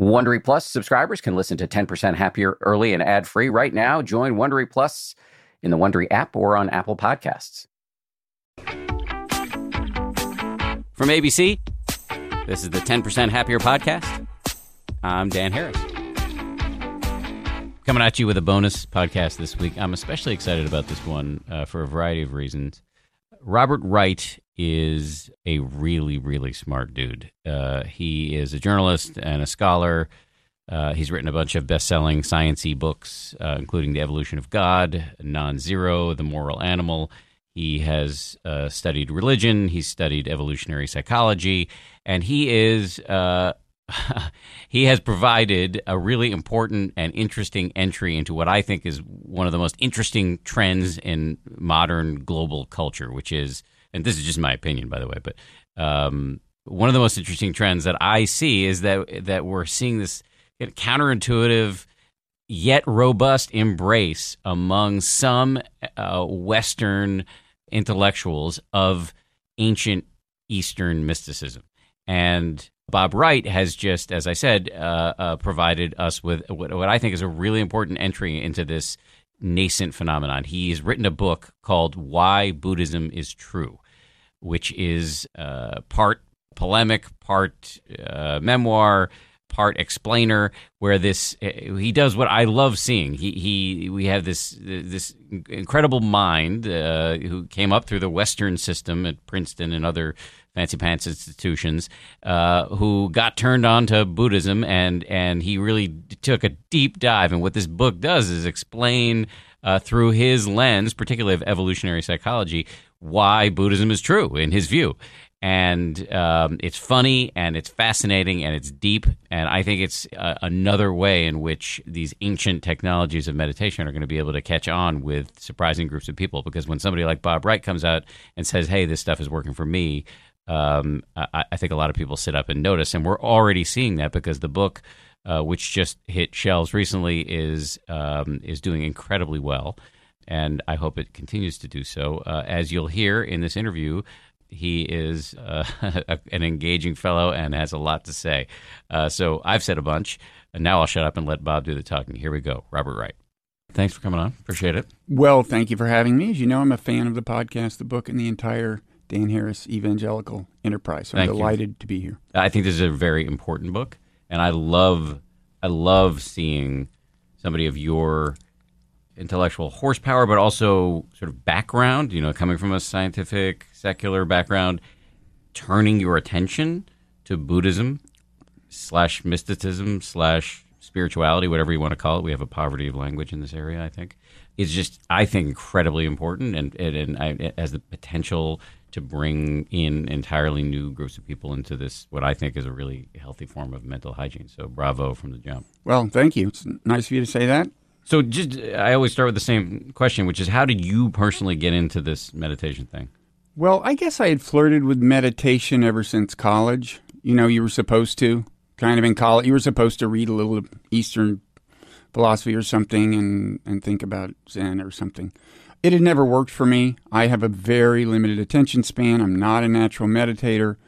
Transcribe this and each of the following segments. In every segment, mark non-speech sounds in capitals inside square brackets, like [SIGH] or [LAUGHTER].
Wondery Plus subscribers can listen to 10% Happier early and ad free right now. Join Wondery Plus in the Wondery app or on Apple Podcasts. From ABC, this is the 10% Happier podcast. I'm Dan Harris. Coming at you with a bonus podcast this week. I'm especially excited about this one uh, for a variety of reasons. Robert Wright is a really, really smart dude. Uh, he is a journalist and a scholar. Uh, he's written a bunch of best-selling sciencey books, uh, including *The Evolution of God*, *Non-Zero*, *The Moral Animal*. He has uh, studied religion. He's studied evolutionary psychology, and he is uh, [LAUGHS] he has provided a really important and interesting entry into what I think is one of the most interesting trends in modern global culture, which is, and this is just my opinion, by the way, but um, one of the most interesting trends that I see is that that we're seeing this counterintuitive yet robust embrace among some uh, Western intellectuals of ancient Eastern mysticism. And Bob Wright has just, as I said, uh, uh, provided us with what, what, I think is a really important entry into this nascent phenomenon. He's written a book called Why Buddhism is True, which is uh, part polemic, part uh, memoir, part explainer where this uh, he does what I love seeing. He he we have this this incredible mind uh, who came up through the Western system at Princeton and other fancy pants institutions uh, who got turned on to Buddhism and and he really took a deep dive. And what this book does is explain uh, through his lens, particularly of evolutionary psychology, why Buddhism is true in his view. And um, it's funny and it's fascinating and it's deep. And I think it's uh, another way in which these ancient technologies of meditation are going to be able to catch on with surprising groups of people. Because when somebody like Bob Wright comes out and says, hey, this stuff is working for me, um, I, I, think a lot of people sit up and notice, and we're already seeing that because the book, uh, which just hit shelves recently, is um, is doing incredibly well, and I hope it continues to do so. Uh, as you'll hear in this interview, he is uh, [LAUGHS] an engaging fellow and has a lot to say. Uh, so I've said a bunch, and now I'll shut up and let Bob do the talking. Here we go, Robert Wright. Thanks for coming on. Appreciate it. Well, thank you for having me. As you know, I'm a fan of the podcast, the book, and the entire Dan Harris Evangelical Enterprise. So I'm delighted you. to be here. I think this is a very important book, and I love I love seeing somebody of your intellectual horsepower, but also sort of background. You know, coming from a scientific secular background, turning your attention to Buddhism slash mysticism slash spirituality, whatever you want to call it. We have a poverty of language in this area. I think it's just I think incredibly important and and, and I, it has the potential to bring in entirely new groups of people into this, what I think is a really healthy form of mental hygiene. So, bravo from the jump. Well, thank you. It's nice of you to say that. So, just I always start with the same question, which is how did you personally get into this meditation thing? Well, I guess I had flirted with meditation ever since college. You know, you were supposed to, kind of in college, you were supposed to read a little Eastern philosophy or something and, and think about Zen or something. It had never worked for me. I have a very limited attention span. I'm not a natural meditator.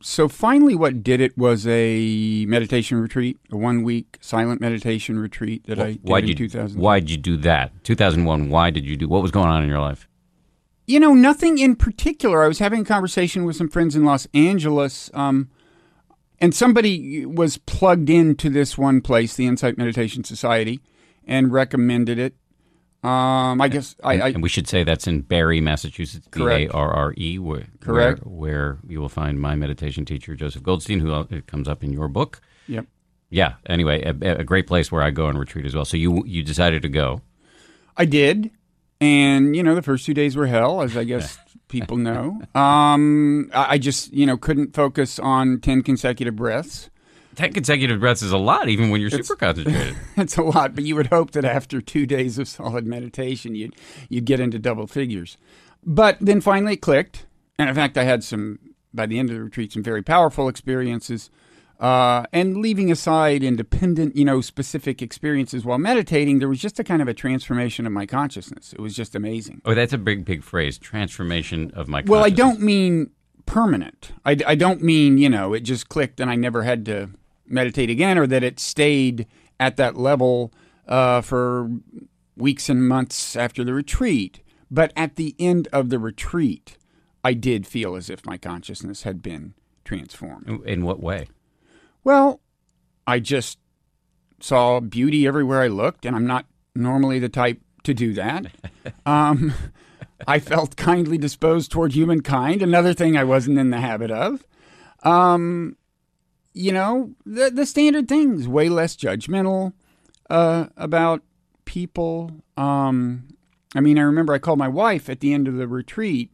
So finally, what did it was a meditation retreat, a one week silent meditation retreat that well, I did why'd in you, 2000. Why did you do that? 2001, why did you do What was going on in your life? You know, nothing in particular. I was having a conversation with some friends in Los Angeles, um, and somebody was plugged into this one place, the Insight Meditation Society, and recommended it. Um, I guess I, I, and we should say that's in Barre, Massachusetts, B A R R E, where, correct, where, where you will find my meditation teacher Joseph Goldstein, who uh, comes up in your book. Yep. Yeah. Anyway, a, a great place where I go and retreat as well. So you you decided to go. I did, and you know the first two days were hell, as I guess [LAUGHS] people know. Um, I, I just you know couldn't focus on ten consecutive breaths. 10 consecutive breaths is a lot, even when you're it's, super concentrated. [LAUGHS] it's a lot, but you would hope that after two days of solid meditation, you'd, you'd get into double figures. But then finally it clicked. And in fact, I had some, by the end of the retreat, some very powerful experiences. Uh, and leaving aside independent, you know, specific experiences while meditating, there was just a kind of a transformation of my consciousness. It was just amazing. Oh, that's a big, big phrase transformation of my consciousness. Well, I don't mean permanent. I, I don't mean, you know, it just clicked and I never had to meditate again or that it stayed at that level uh, for weeks and months after the retreat. But at the end of the retreat, I did feel as if my consciousness had been transformed. In what way? Well, I just saw beauty everywhere I looked, and I'm not normally the type to do that. [LAUGHS] um, I felt kindly disposed toward humankind, another thing I wasn't in the habit of. Um, you know, the, the standard things, way less judgmental uh, about people. Um, I mean, I remember I called my wife at the end of the retreat,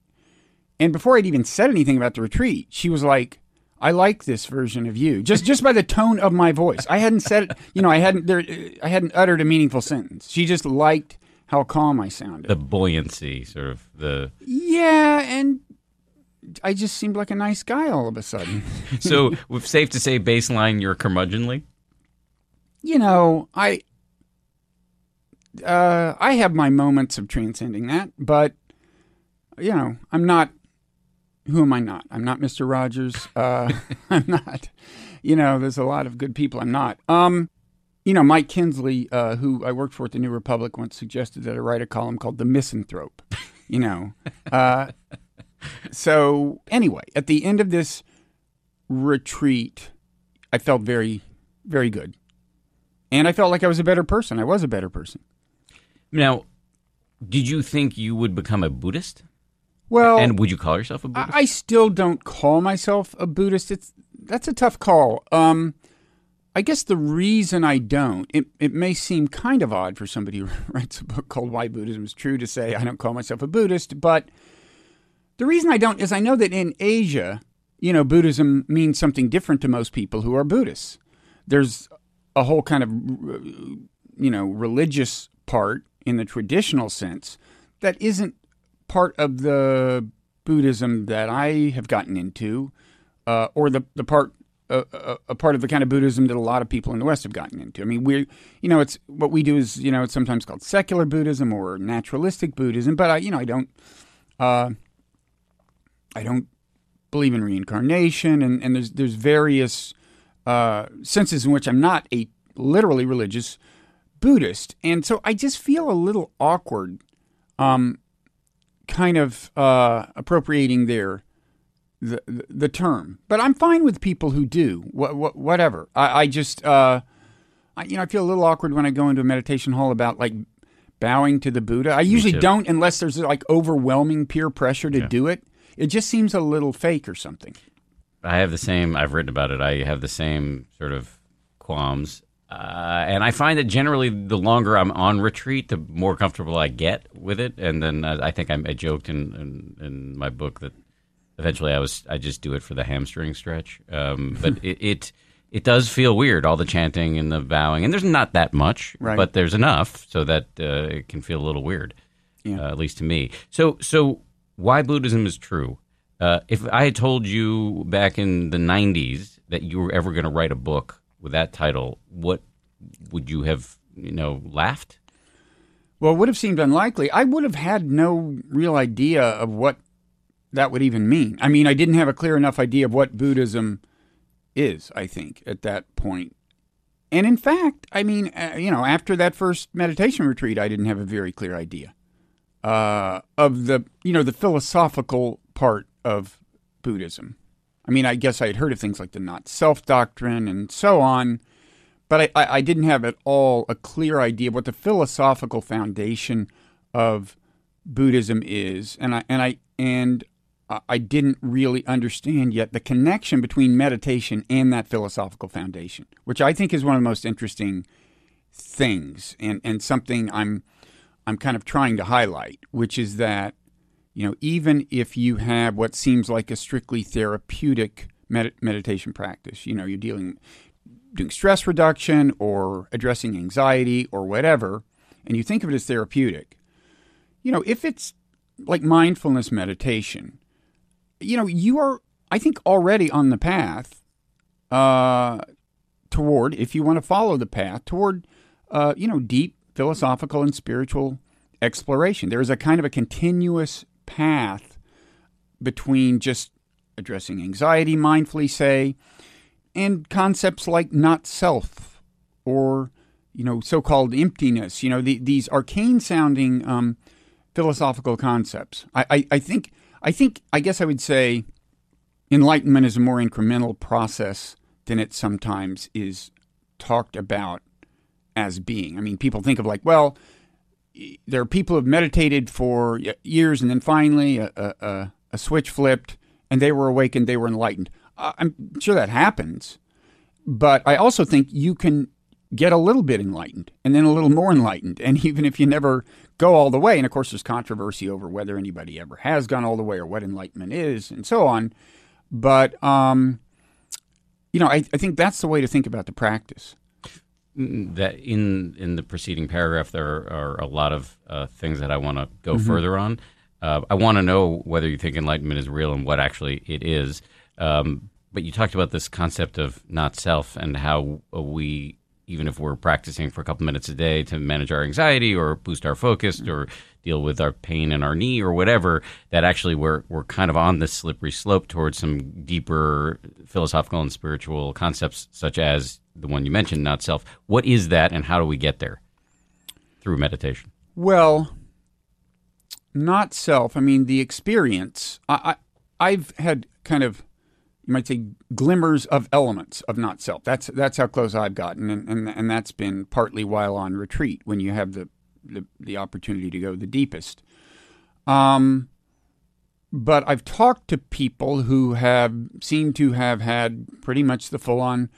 and before I'd even said anything about the retreat, she was like, I like this version of you just just by the tone of my voice. I hadn't said, it you know, I hadn't there, I hadn't uttered a meaningful sentence. She just liked how calm I sounded. The buoyancy, sort of the yeah, and I just seemed like a nice guy all of a sudden. [LAUGHS] so, safe to say, baseline, you're curmudgeonly. You know, I uh, I have my moments of transcending that, but you know, I'm not. Who am I not? I'm not Mr. Rogers. Uh, [LAUGHS] I'm not. You know, there's a lot of good people. I'm not. Um, you know, Mike Kinsley, uh, who I worked for at the New Republic, once suggested that I write a column called "The Misanthrope." You know, uh, so anyway, at the end of this retreat, I felt very, very good, and I felt like I was a better person. I was a better person. Now, did you think you would become a Buddhist? Well, and would you call yourself a Buddhist? I, still don't call myself a Buddhist. It's that's a tough call. Um, I guess the reason I don't, it, it may seem kind of odd for somebody who [LAUGHS] writes a book called Why Buddhism is True to say I don't call myself a Buddhist, but the reason I don't is I know that in Asia, you know, Buddhism means something different to most people who are Buddhists. There's a whole kind of, you know, religious part in the traditional sense that isn't part of the Buddhism that I have gotten into, uh, or the the part a, a, part of the kind of Buddhism that a lot of people in the West have gotten into. I mean, we, you know, it's what we do is, you know, it's sometimes called secular Buddhism or naturalistic Buddhism. But I, you know, I don't, uh, I don't believe in reincarnation, and, and there's there's various uh, senses in which I'm not a literally religious Buddhist, and so I just feel a little awkward, um, kind of uh, appropriating their the, the, term, but I'm fine with people who do what, what whatever. I, I just uh, I, you know I feel a little awkward when I go into a meditation hall about like bowing to the Buddha. I usually don't unless there's like overwhelming peer pressure to yeah. do it. It just seems a little fake or something. I have the same. I've written about it. I have the same sort of qualms. Uh, and I find that generally, the longer I'm on retreat, the more comfortable I get with it. And then uh, I think I, I joked in, in, in my book that eventually I was I just do it for the hamstring stretch. Um, [LAUGHS] but it, it, it does feel weird all the chanting and the bowing, and there's not that much, right. but there's enough so that uh, it can feel a little weird, yeah. uh, at least to me. So so why Buddhism is true. Uh, if I had told you back in the '90s that you were ever going to write a book with that title, what would you have you know laughed? Well, it would have seemed unlikely. I would have had no real idea of what that would even mean. I mean, I didn't have a clear enough idea of what Buddhism is, I think, at that point. And in fact, I mean, uh, you know, after that first meditation retreat, I didn't have a very clear idea uh, of the, you know, the philosophical part of Buddhism. I mean, I guess I had heard of things like the not self doctrine and so on, but I, I, didn't have at all a clear idea of what the philosophical foundation of Buddhism is. And I and I and I didn't really understand yet the connection between meditation and that philosophical foundation, which I think is one of the most interesting things and, and something I'm I'm kind of trying to highlight, which is that you know even if you have what seems like a strictly therapeutic med- meditation practice, you know you're dealing doing stress reduction or addressing anxiety or whatever, and you think of it as therapeutic, you know if it's like mindfulness meditation you know, you are, I think, already on the path uh, toward, if you want to follow the path, toward, uh, you know, deep philosophical and spiritual exploration. There is a kind of a continuous path between just addressing anxiety mindfully, say, and concepts like not self or you know so-called emptiness. You know the, these arcane sounding um, philosophical concepts. I, I, I think I think I guess I would say enlightenment is a more incremental process than it sometimes is talked about as being. I mean, people think of like, well, there are people who have meditated for years and then finally a, a, a switch flipped and they were awakened, they were enlightened. I'm sure that happens, but I also think you can get a little bit enlightened and then a little more enlightened. And [LAUGHS] even if you never go all the way, and of course, there's controversy over whether anybody ever has gone all the way or what enlightenment is and so on. But, um, you know, I, I think that's the way to think about the practice. That in in the preceding paragraph, there are a lot of uh, things that I want to go mm-hmm. further on. Uh, I want to know whether you think enlightenment is real and what actually it is. Um, but you talked about this concept of not self and how we even if we're practicing for a couple minutes a day to manage our anxiety or boost our focus or deal with our pain in our knee or whatever, that actually we're we're kind of on this slippery slope towards some deeper philosophical and spiritual concepts such as the one you mentioned, not self. What is that and how do we get there? Through meditation. Well, not self. I mean the experience. I, I I've had kind of you might say glimmers of elements of not self. That's that's how close I've gotten, and and, and that's been partly while on retreat when you have the the, the opportunity to go the deepest. Um, but I've talked to people who have seemed to have had pretty much the full on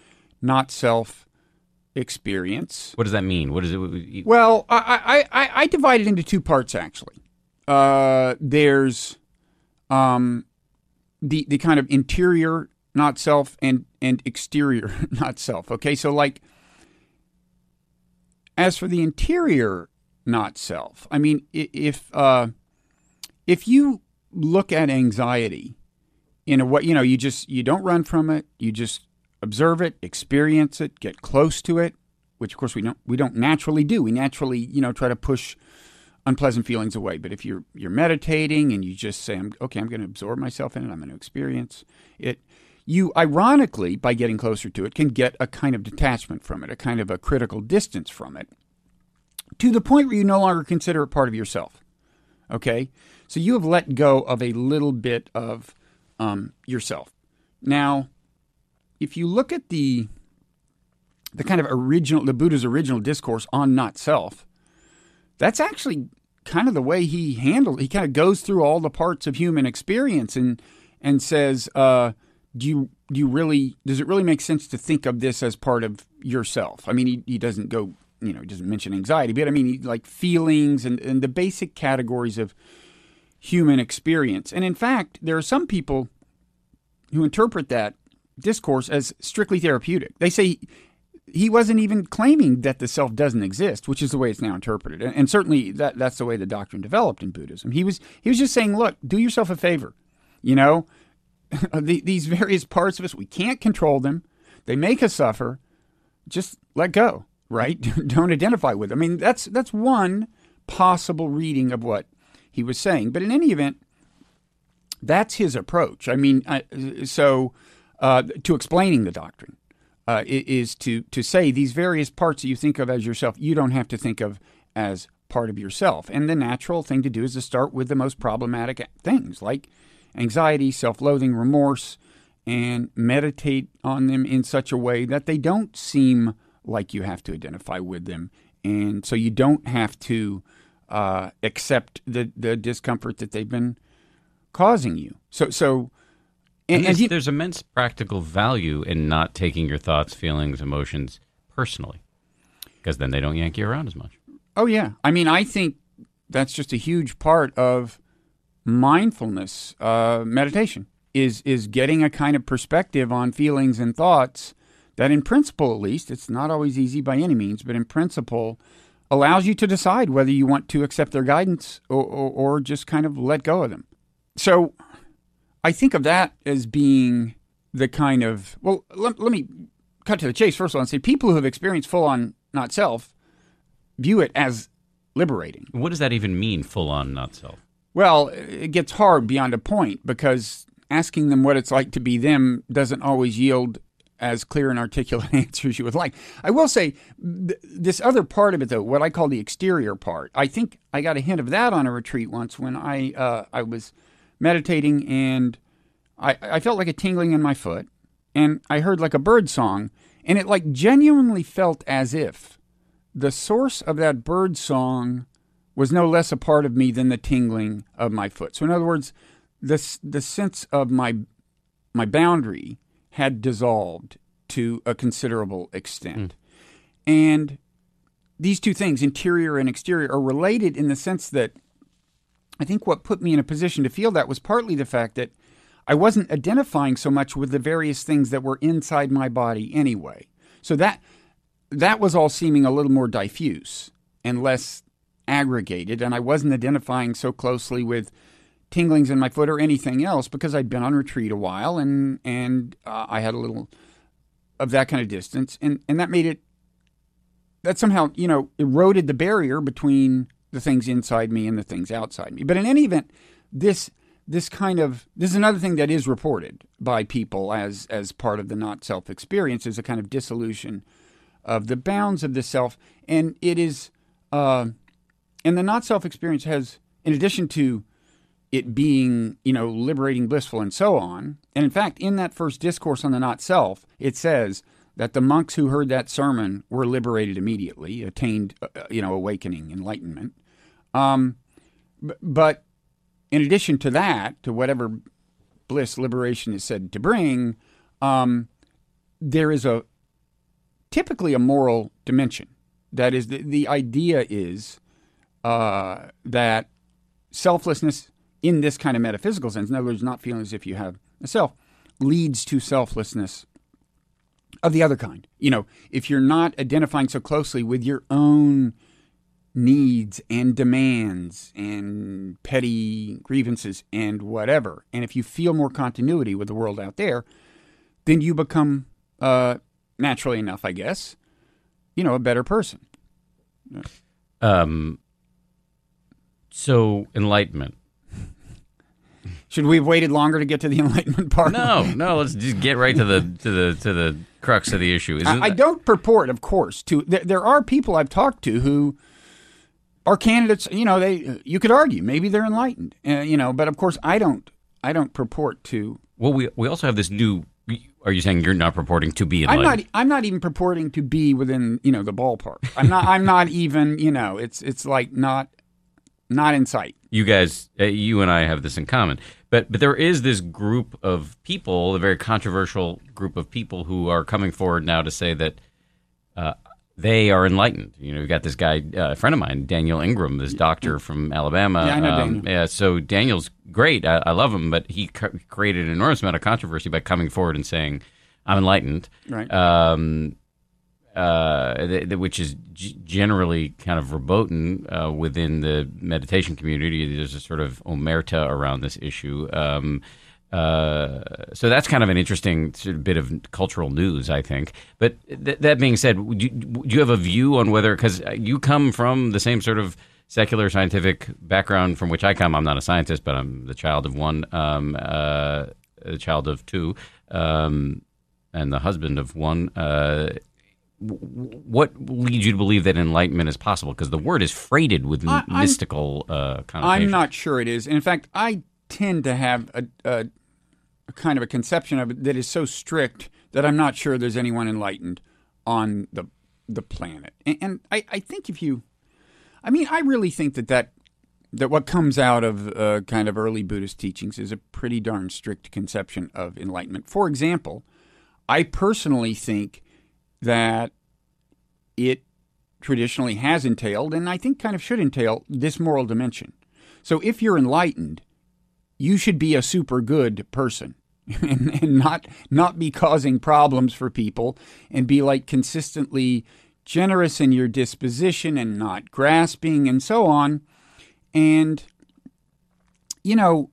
not self experience. What does that mean? What is it? Well, I I, I, I divide it into two parts actually. Uh, there's um, the the kind of interior not self and and exterior [LAUGHS] not self. Okay, so like as for the interior not self, I mean if uh, if you look at anxiety in a way, you know, you just you don't run from it, you just observe it, experience it, get close to it, which of course we don't we don't naturally do. We naturally, you know, try to push unpleasant feelings away. But if you're you're meditating and you just say, "Okay, I'm going to absorb myself in it. I'm going to experience it," you ironically, by getting closer to it, can get a kind of detachment from it, a kind of a critical distance from it, to the point where you no longer consider it part of yourself. Okay, so you have let go of a little bit of um, yourself. Now, if you look at the the kind of original, the Buddha's original discourse on not self, that's actually kind of the way he handled. He kind of goes through all the parts of human experience and and says, uh, "Do you do you really does it really make sense to think of this as part of yourself?" I mean, he, he doesn't go, you know, he doesn't mention anxiety, but I mean, he, like feelings and and the basic categories of human experience. And in fact, there are some people who interpret that discourse as strictly therapeutic. They say he wasn't even claiming that the self doesn't exist, which is the way it's now interpreted. And, and certainly that, that's the way the doctrine developed in Buddhism. He was he was just saying, look, do yourself a favor. You know, [LAUGHS] the, these various parts of us, we can't control them. They make us suffer. Just let go, right? [LAUGHS] Don't identify with. I mean, that's that's one possible reading of what he was saying. But in any event, that's his approach. I mean, so uh, to explaining the doctrine uh, is to to say these various parts that you think of as yourself, you don't have to think of as part of yourself. And the natural thing to do is to start with the most problematic things like anxiety, self-loathing, remorse, and meditate on them in such a way that they don't seem like you have to identify with them, and so you don't have to uh, accept the the discomfort that they've been causing you. So so and, and, there's, there's immense practical value in not taking your thoughts, feelings, emotions personally, because then they don't yank you around as much. Oh yeah, I mean, I think that's just a huge part of mindfulness uh, meditation is is getting a kind of perspective on feelings and thoughts that, in principle, at least, it's not always easy by any means, but in principle, allows you to decide whether you want to accept their guidance or, or, or just kind of let go of them. So I think of that as being the kind of well. Let, let me cut to the chase first of all and say people who have experienced full on not self view it as liberating. What does that even mean, full on not self? Well, it gets hard beyond a point because asking them what it's like to be them doesn't always yield as clear and articulate [LAUGHS] answers you would like. I will say th- this other part of it, though, what I call the exterior part. I think I got a hint of that on a retreat once when I uh, I was meditating and I, I felt like a tingling in my foot, and I heard like a bird song, and it like genuinely felt as if the source of that bird song was no less a part of me than the tingling of my foot. So in other words, the the sense of my my boundary had dissolved to a considerable extent. Mm. And these two things, interior and exterior, are related in the sense that I think what put me in a position to feel that was partly the fact that I wasn't identifying so much with the various things that were inside my body anyway. So that that was all seeming a little more diffuse and less aggregated, and I wasn't identifying so closely with tinglings in my foot or anything else because I'd been on retreat a while and and uh, I had a little of that kind of distance and and that made it that somehow you know eroded the barrier between the things inside me and the things outside me. But in any event, this this kind of this is another thing that is reported by people as as part of the not self experience is a kind of dissolution of the bounds of the self, and it is uh, and the not self experience has in addition to it being, you know, liberating, blissful, and so on. And in fact, in that first discourse on the not self, it says that the monks who heard that sermon were liberated immediately, attained, uh, uh, you know, awakening, enlightenment. Um, but in addition to that, to whatever bliss liberation is said to bring, um, there is a typically a moral dimension. That is, the, the idea is uh, that selflessness in this kind of metaphysical sense, in other words, not feeling as if you have a self, leads to selflessness of the other kind. You know, if you're not identifying so closely with your own needs and demands and petty grievances and whatever, and if you feel more continuity with the world out there, then you become, uh, naturally enough, I guess, you know, a better person. Um, so enlightenment should we have waited longer to get to the enlightenment part? No, no. Let's just get right to the to the to the crux of the issue. I, I, don't purport, of course, to. There, there are people I've talked to who are candidates. You know, they you could argue maybe they're enlightened. Uh, you know, but of course, I don't. I don't purport to. Well, we we also have this new. Are you saying you're not purporting to be enlightened? I'm not. I'm not even purporting to be within you know the ballpark. I'm not. I'm not even. You know, it's it's like not not in sight. You guys, uh, you and I have this in common. But but there is this group of people, a very controversial group of people who are coming forward now to say that uh, they are enlightened. You know, we've got this guy, uh, a friend of mine, Daniel Ingram, this doctor from Alabama. Yeah, I know um, Daniel. Yeah, so Daniel's great. I, I love him, but he created an enormous amount of controversy by coming forward and saying, "I'm enlightened." Right. Um, uh, th- th- which is g- generally kind of verboten uh, within the meditation community. There's a sort of omerta around this issue. Um, uh, so that's kind of an interesting sort of bit of cultural news, I think. But th- that being said, do you, do you have a view on whether, because you come from the same sort of secular scientific background from which I come. I'm not a scientist, but I'm the child of one, um, uh, the child of two, um, and the husband of one. Uh, what leads you to believe that enlightenment is possible? Because the word is freighted with I, mystical uh, kind of I'm not sure it is. In fact, I tend to have a, a, kind of a conception of it that is so strict that I'm not sure there's anyone enlightened on the the planet. And, and I, I, think if you, I mean, I really think that that that what comes out of uh, kind of early Buddhist teachings is a pretty darn strict conception of enlightenment. For example, I personally think that it traditionally has entailed, and I think kind of should entail, this moral dimension. So if you're enlightened, you should be a super good person. [LAUGHS] and, and not not be causing problems for people and be like consistently generous in your disposition and not grasping and so on and you know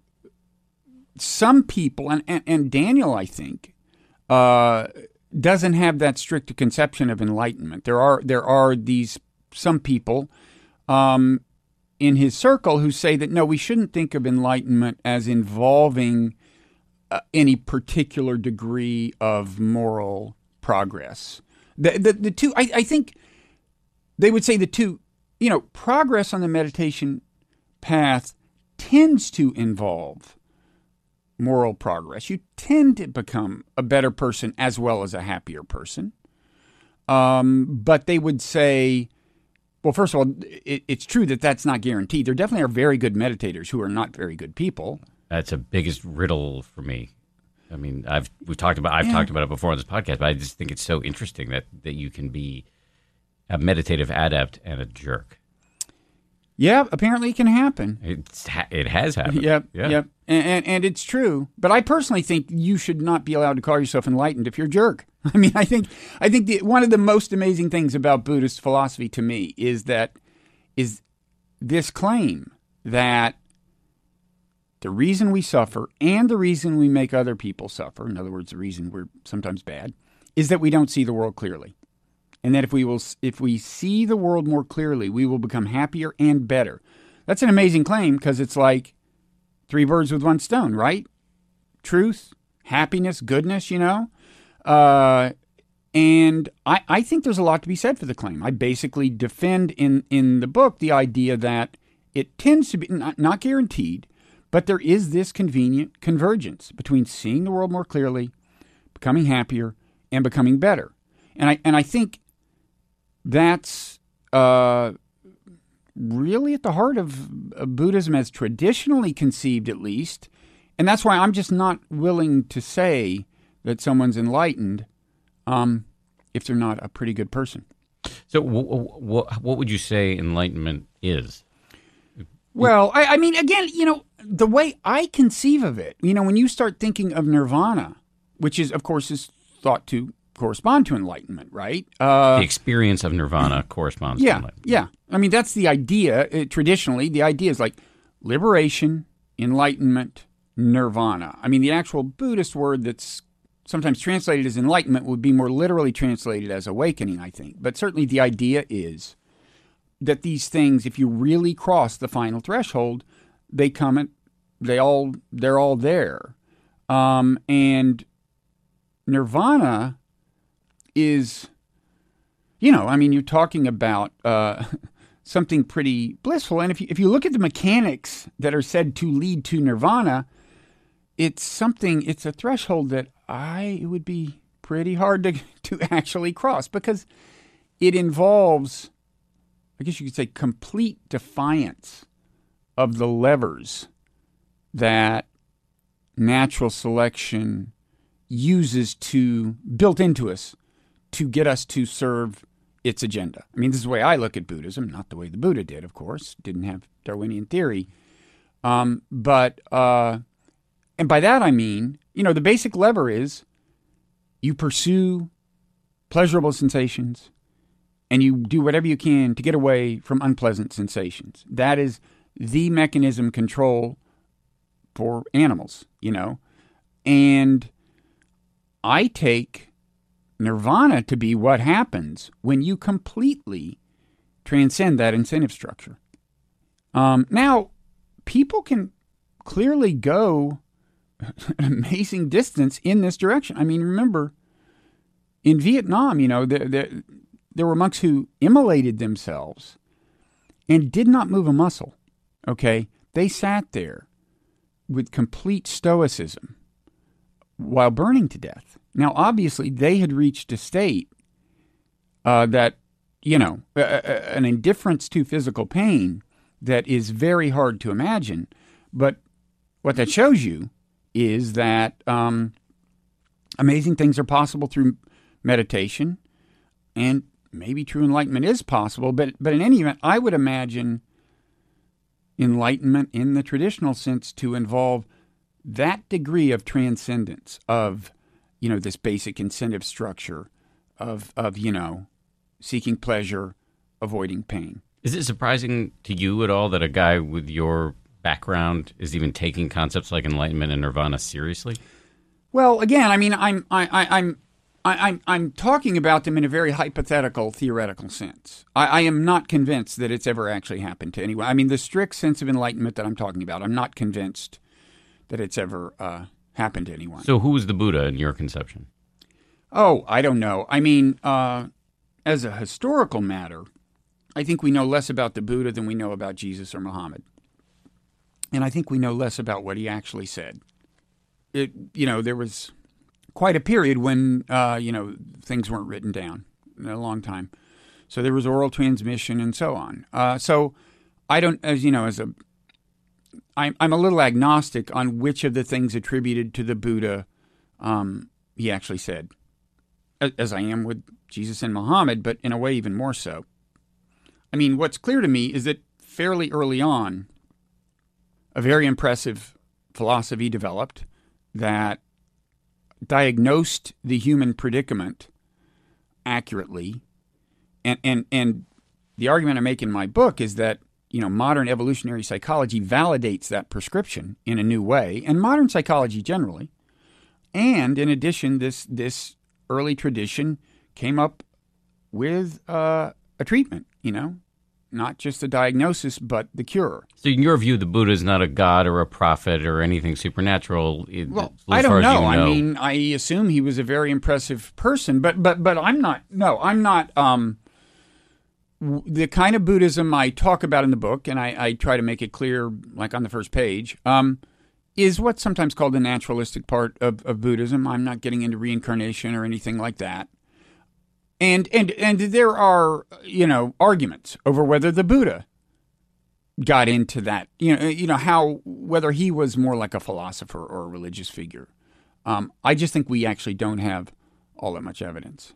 some people and, and, and daniel i think uh, doesn't have that strict conception of enlightenment. There are there are these some people um, in his circle who say that no, we shouldn't think of enlightenment as involving uh, any particular degree of moral progress. The the, the two I, I think they would say the two you know progress on the meditation path tends to involve moral progress. You tend to become a better person as well as a happier person. Um, but they would say, well, first of all, it, it's true that that's not guaranteed. There definitely are very good meditators who are not very good people. That's a biggest riddle for me. I mean, I've we've talked about I've yeah. talked about it before on this podcast, but I just think it's so interesting that that you can be a meditative adept and a jerk. Yeah, apparently it can happen. It's it has happened. Yep, yeah. yep, and, and, and it's true. But I personally think you should not be allowed to call yourself enlightened if you're a jerk. [LAUGHS] I mean, I think I think the, one of the most amazing things about Buddhist philosophy to me is that is this claim that the reason we suffer and the reason we make other people suffer, in other words, the reason we're sometimes bad, is that we don't see the world clearly. And that if we will if we see the world more clearly, we will become happier and better. That's an amazing claim because it's like three birds with one stone, right? Truth, happiness, goodness, you know? Uh, and I, I think there's a lot to be said for the claim. I basically defend in, in the book the idea that it tends to be not, not guaranteed, but there is this convenient convergence between seeing the world more clearly, becoming happier, and becoming better. And I and I think that's uh, really at the heart of, of Buddhism as traditionally conceived, at least. And that's why I'm just not willing to say that someone's enlightened um, if they're not a pretty good person. So, w- w- what would you say enlightenment is? Well, I, I, mean, again, you know, the way I conceive of it, you know, when you start thinking of nirvana, which is, of course, is thought to correspond to enlightenment, right? Uh, the experience of nirvana corresponds yeah, to enlightenment. Yeah. I mean, that's the idea. It, uh, traditionally, the idea is like liberation, enlightenment, nirvana. I mean, the actual Buddhist word that's sometimes translated as enlightenment would be more literally translated as awakening, I think. But certainly the idea is that these things, if you really cross the final threshold, they come and they all they're all there. Um, and nirvana is, you know, I mean, you're talking about uh, [LAUGHS] something pretty blissful. And if you, if you look at the mechanics that are said to lead to nirvana, it's something, it's a threshold that I, it would be pretty hard to, [LAUGHS] to actually cross because it involves, I guess you could say, complete defiance of the levers that natural selection uses to built into us to get us to serve its agenda. I mean, this is the way I look at Buddhism, not the way the Buddha did, of course, didn't have Darwinian theory. Um, but, uh, and by that I mean, you know, the basic lever is you pursue pleasurable sensations and you do whatever you can to get away from unpleasant sensations. That is the mechanism control for animals, you know. And I take nirvana to be what happens when you completely transcend that incentive structure. Um, now, people can clearly go an amazing distance in this direction. I mean, remember, in Vietnam, you know, there, there, there were monks who immolated themselves and did not move a muscle. Okay? They sat there with complete stoicism while burning to death. Now, obviously, they had reached a state uh, that, you know, an indifference to physical pain that is very hard to imagine. But what that shows you is that um, amazing things are possible through meditation, and maybe true enlightenment is possible. But but in any event, I would imagine enlightenment in the traditional sense to involve that degree of transcendence of you know this basic incentive structure of of you know seeking pleasure avoiding pain is it surprising to you at all that a guy with your background is even taking concepts like enlightenment and nirvana seriously well again i mean i'm I, I, i'm I, I'm I'm talking about them in a very hypothetical, theoretical sense. I, I, am not convinced that it's ever actually happened to anyone. I mean, the strict sense of enlightenment that I'm talking about, I'm not convinced that it's ever uh, happened to anyone. So, who was the Buddha in your conception? Oh, I don't know. I mean, uh, as a historical matter, I think we know less about the Buddha than we know about Jesus or Muhammad. And I think we know less about what he actually said. It, you know, there was quite a period when, uh, you know, things weren't written down in a long time. So there was oral transmission and so on. Uh, so I don't, as you know, as a, I'm, I'm a little agnostic on which of the things attributed to the Buddha um, he actually said, as I am with Jesus and Muhammad, but in a way even more so. I mean, what's clear to me is that fairly early on, a very impressive philosophy developed that diagnosed the human predicament accurately. And, and, and the argument I make in my book is that you know modern evolutionary psychology validates that prescription in a new way, and modern psychology generally. And in addition, this this early tradition came up with uh, a treatment. You know, not just the diagnosis, but the cure. So, in your view, the Buddha is not a god or a prophet or anything supernatural. Well, I don't know. know. I mean, I assume he was a very impressive person, but but but I'm not. No, I'm not. Um, the kind of Buddhism I talk about in the book, and I, I try to make it clear, like on the first page, um, is what's sometimes called the naturalistic part of, of Buddhism. I'm not getting into reincarnation or anything like that. And and and there are you know arguments over whether the Buddha got into that. You know you know how whether he was more like a philosopher or a religious figure. Um, I just think we actually don't have all that much evidence.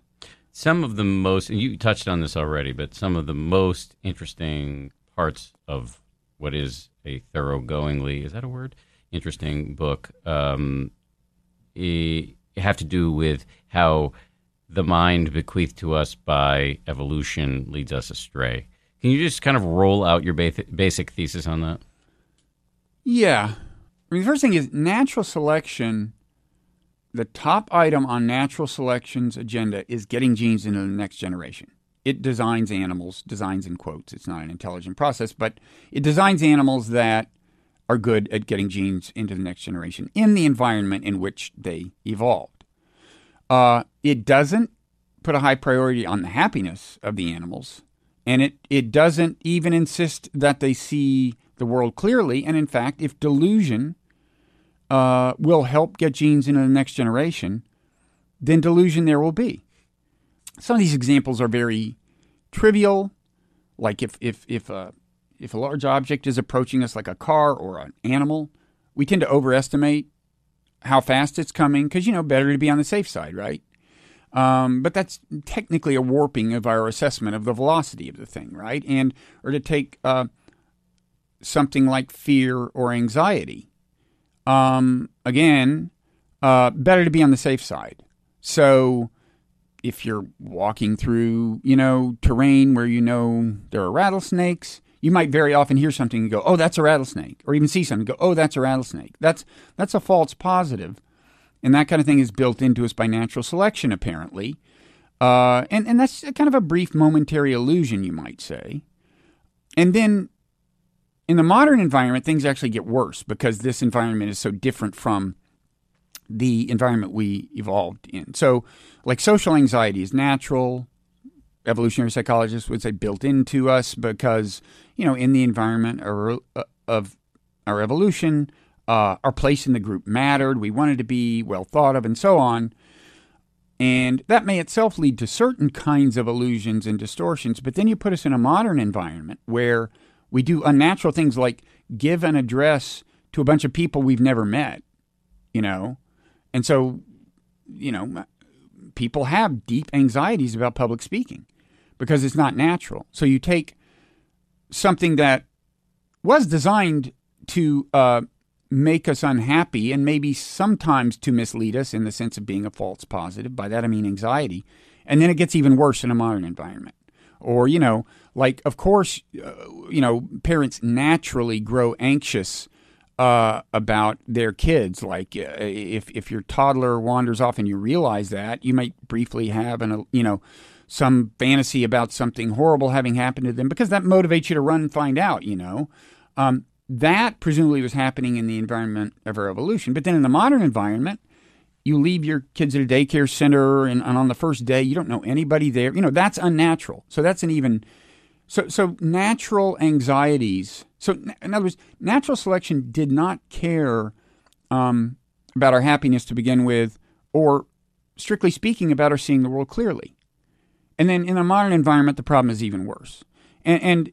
Some of the most, and you touched on this already, but some of the most interesting parts of what is a thoroughgoingly, is that a word? Interesting book um, have to do with how the mind bequeathed to us by evolution leads us astray. Can you just kind of roll out your basic thesis on that? Yeah. I mean, the first thing is natural selection. The top item on natural selection's agenda is getting genes into the next generation. It designs animals, designs in quotes, it's not an intelligent process, but it designs animals that are good at getting genes into the next generation in the environment in which they evolved. Uh, it doesn't put a high priority on the happiness of the animals, and it, it doesn't even insist that they see the world clearly. And in fact, if delusion uh, will help get genes into the next generation, then delusion there will be. Some of these examples are very trivial, like if if if a if a large object is approaching us like a car or an animal, we tend to overestimate how fast it's coming because you know better to be on the safe side, right? Um, but that's technically a warping of our assessment of the velocity of the thing, right? And or to take uh, something like fear or anxiety, um, again, uh, better to be on the safe side. So if you're walking through, you know, terrain where you know there are rattlesnakes, you might very often hear something and go, "Oh, that's a rattlesnake," or even see something and go, "Oh, that's a rattlesnake." That's that's a false positive, and that kind of thing is built into us by natural selection, apparently. Uh, and and that's kind of a brief, momentary illusion, you might say. And then, in the modern environment, things actually get worse because this environment is so different from the environment we evolved in. So, like social anxiety is natural, evolutionary psychologists would say built into us because you know in the environment of, of our evolution uh, our place in the group mattered. We wanted to be well thought of and so on. And that may itself lead to certain kinds of illusions and distortions but then you put us in a modern environment where we do unnatural things like give an address to a bunch of people we've never met you know? And so you know people have deep anxieties about public speaking because it's not natural. So you take something that was designed to uh, make us unhappy and maybe sometimes to mislead us in the sense of being a false positive. By that I mean anxiety. And then it gets even worse in a modern environment. Or, you know, like, of course, uh, you know, parents naturally grow anxious uh, about their kids. Like, uh, if, if your toddler wanders off and you realize that, you might briefly have an, you know, some fantasy about something horrible having happened to them because that motivates you to run and find out, you know. Um, that presumably was happening in the environment of our evolution. But then in the modern environment, you leave your kids at a daycare center and, and on the first day you don't know anybody there. You know, that's unnatural. So that's an even so so natural anxieties. So in other words, natural selection did not care um, about our happiness to begin with, or strictly speaking, about our seeing the world clearly. And then in a modern environment, the problem is even worse. And, and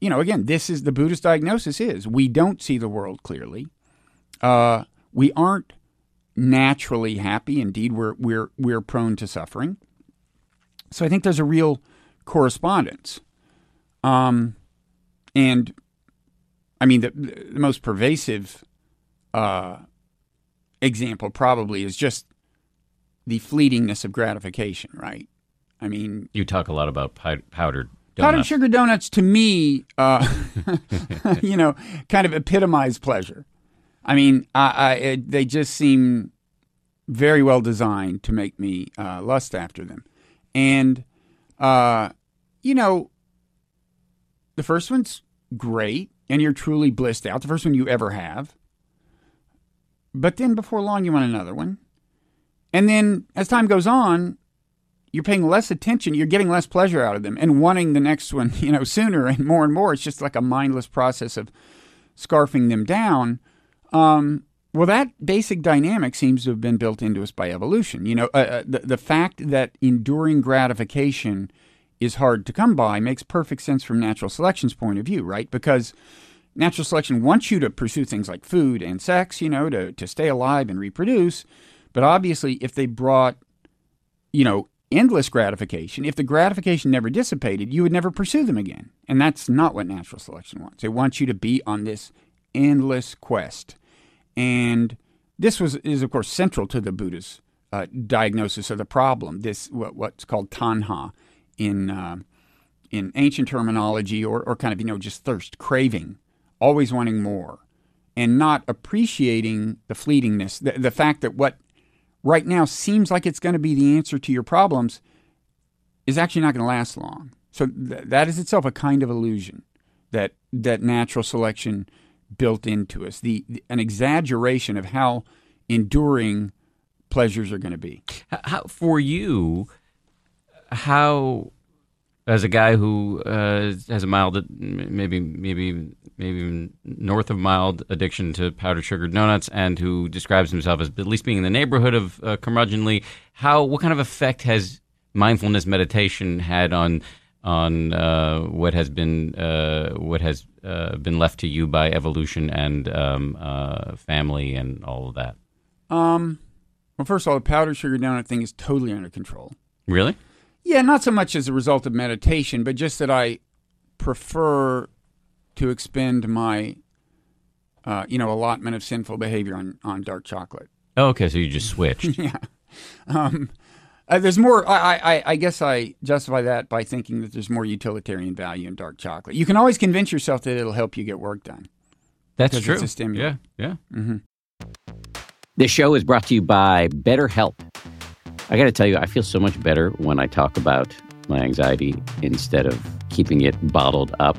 you know, again, this is the Buddhist diagnosis: is we don't see the world clearly. Uh, we aren't naturally happy. Indeed, we're we're we're prone to suffering. So I think there's a real correspondence. Um, and I mean, the, the most pervasive uh, example probably is just the fleetingness of gratification, right? I mean, you talk a lot about powdered donuts. Powdered sugar donuts to me, uh, [LAUGHS] you know, kind of epitomize pleasure. I mean, I, I, it, they just seem very well designed to make me uh, lust after them. And, uh, you know, the first one's great, and you're truly blissed out. The first one you ever have. But then before long, you want another one. And then as time goes on, you're paying less attention, you're getting less pleasure out of them and wanting the next one, [LAUGHS] you know, sooner and more and more. It's just like a mindless process of scarfing them down. Um, well, that basic dynamic seems to have been built into us by evolution. You know, uh, uh the, the fact that enduring gratification is hard to come by makes perfect sense from natural selection's point of view, right? Because natural selection wants you to pursue things like food and sex, you know, to, to stay alive and reproduce. But obviously, if they brought, you know, endless gratification, if the gratification never dissipated, you would never pursue them again. And that's not what natural selection wants. It wants you to be on this endless quest. And this was is of course central to the Buddha's uh, diagnosis of the problem. This what, what's called tanha, in uh, in ancient terminology, or or kind of you know just thirst, craving, always wanting more, and not appreciating the fleetingness, the, the fact that what right now seems like it's going to be the answer to your problems is actually not going to last long. So th- that is itself a kind of illusion that that natural selection built into us, the, the an exaggeration of how enduring pleasures are going to be. How, for you, how as a guy who uh, has a mild, maybe maybe maybe north of mild addiction to powdered sugar donuts, and who describes himself as at least being in the neighborhood of uh, curmudgeonly, how what kind of effect has mindfulness meditation had on on uh, what has been uh, what has uh, been left to you by evolution and um, uh, family and all of that? Um, well, first of all, the powdered sugar donut thing is totally under control. Really? Yeah, not so much as a result of meditation, but just that I prefer to expend my, uh, you know, allotment of sinful behavior on, on dark chocolate. Oh, okay, so you just switched. [LAUGHS] yeah. Um, uh, there's more. I, I, I guess I justify that by thinking that there's more utilitarian value in dark chocolate. You can always convince yourself that it'll help you get work done. That's true. It's a stimulant. Yeah, yeah. Mm-hmm. This show is brought to you by BetterHelp. I got to tell you, I feel so much better when I talk about my anxiety instead of keeping it bottled up.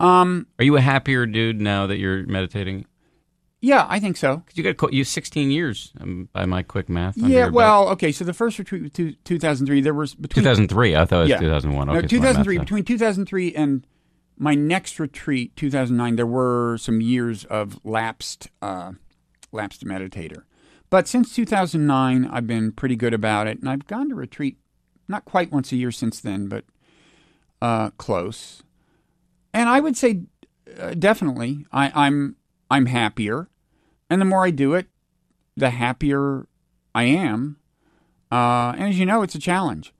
Um, Are you a happier dude now that you're meditating? yeah, I think so. 'Cause you got you 16 years um, by my quick math. Yeah, well, okay. So the first retreat was two, 2003. There was between 2003. I thought it was Yeah. 2001. Okay, no, 2003. math's Between 2003 and my next retreat, 2009, there were some years of lapsed, uh, lapsed meditator. But since 2009, I've been pretty good about it, and I've gone to retreat not quite once a year since then, but uh, close. And I would say, uh, definitely, I, I'm I'm happier, and the more I do it, the happier I am. Uh, and as you know, it's a challenge.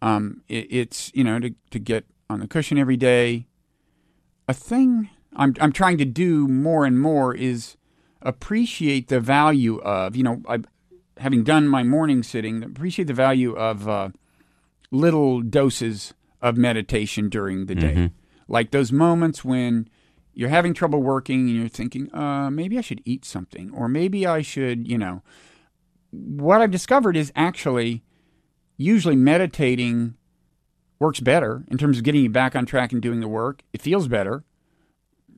Um, it, it's you know to to get on the cushion every day. A thing I'm I'm trying to do more and more is appreciate the value of you know I, having done my morning sitting, appreciate the value of uh, little doses of meditation during the day, like those moments when you're having trouble working and you're thinking, uh, maybe I should eat something, or maybe I should, you know. What I've discovered is actually usually meditating works better in terms of getting you back on track and doing the work. It feels better.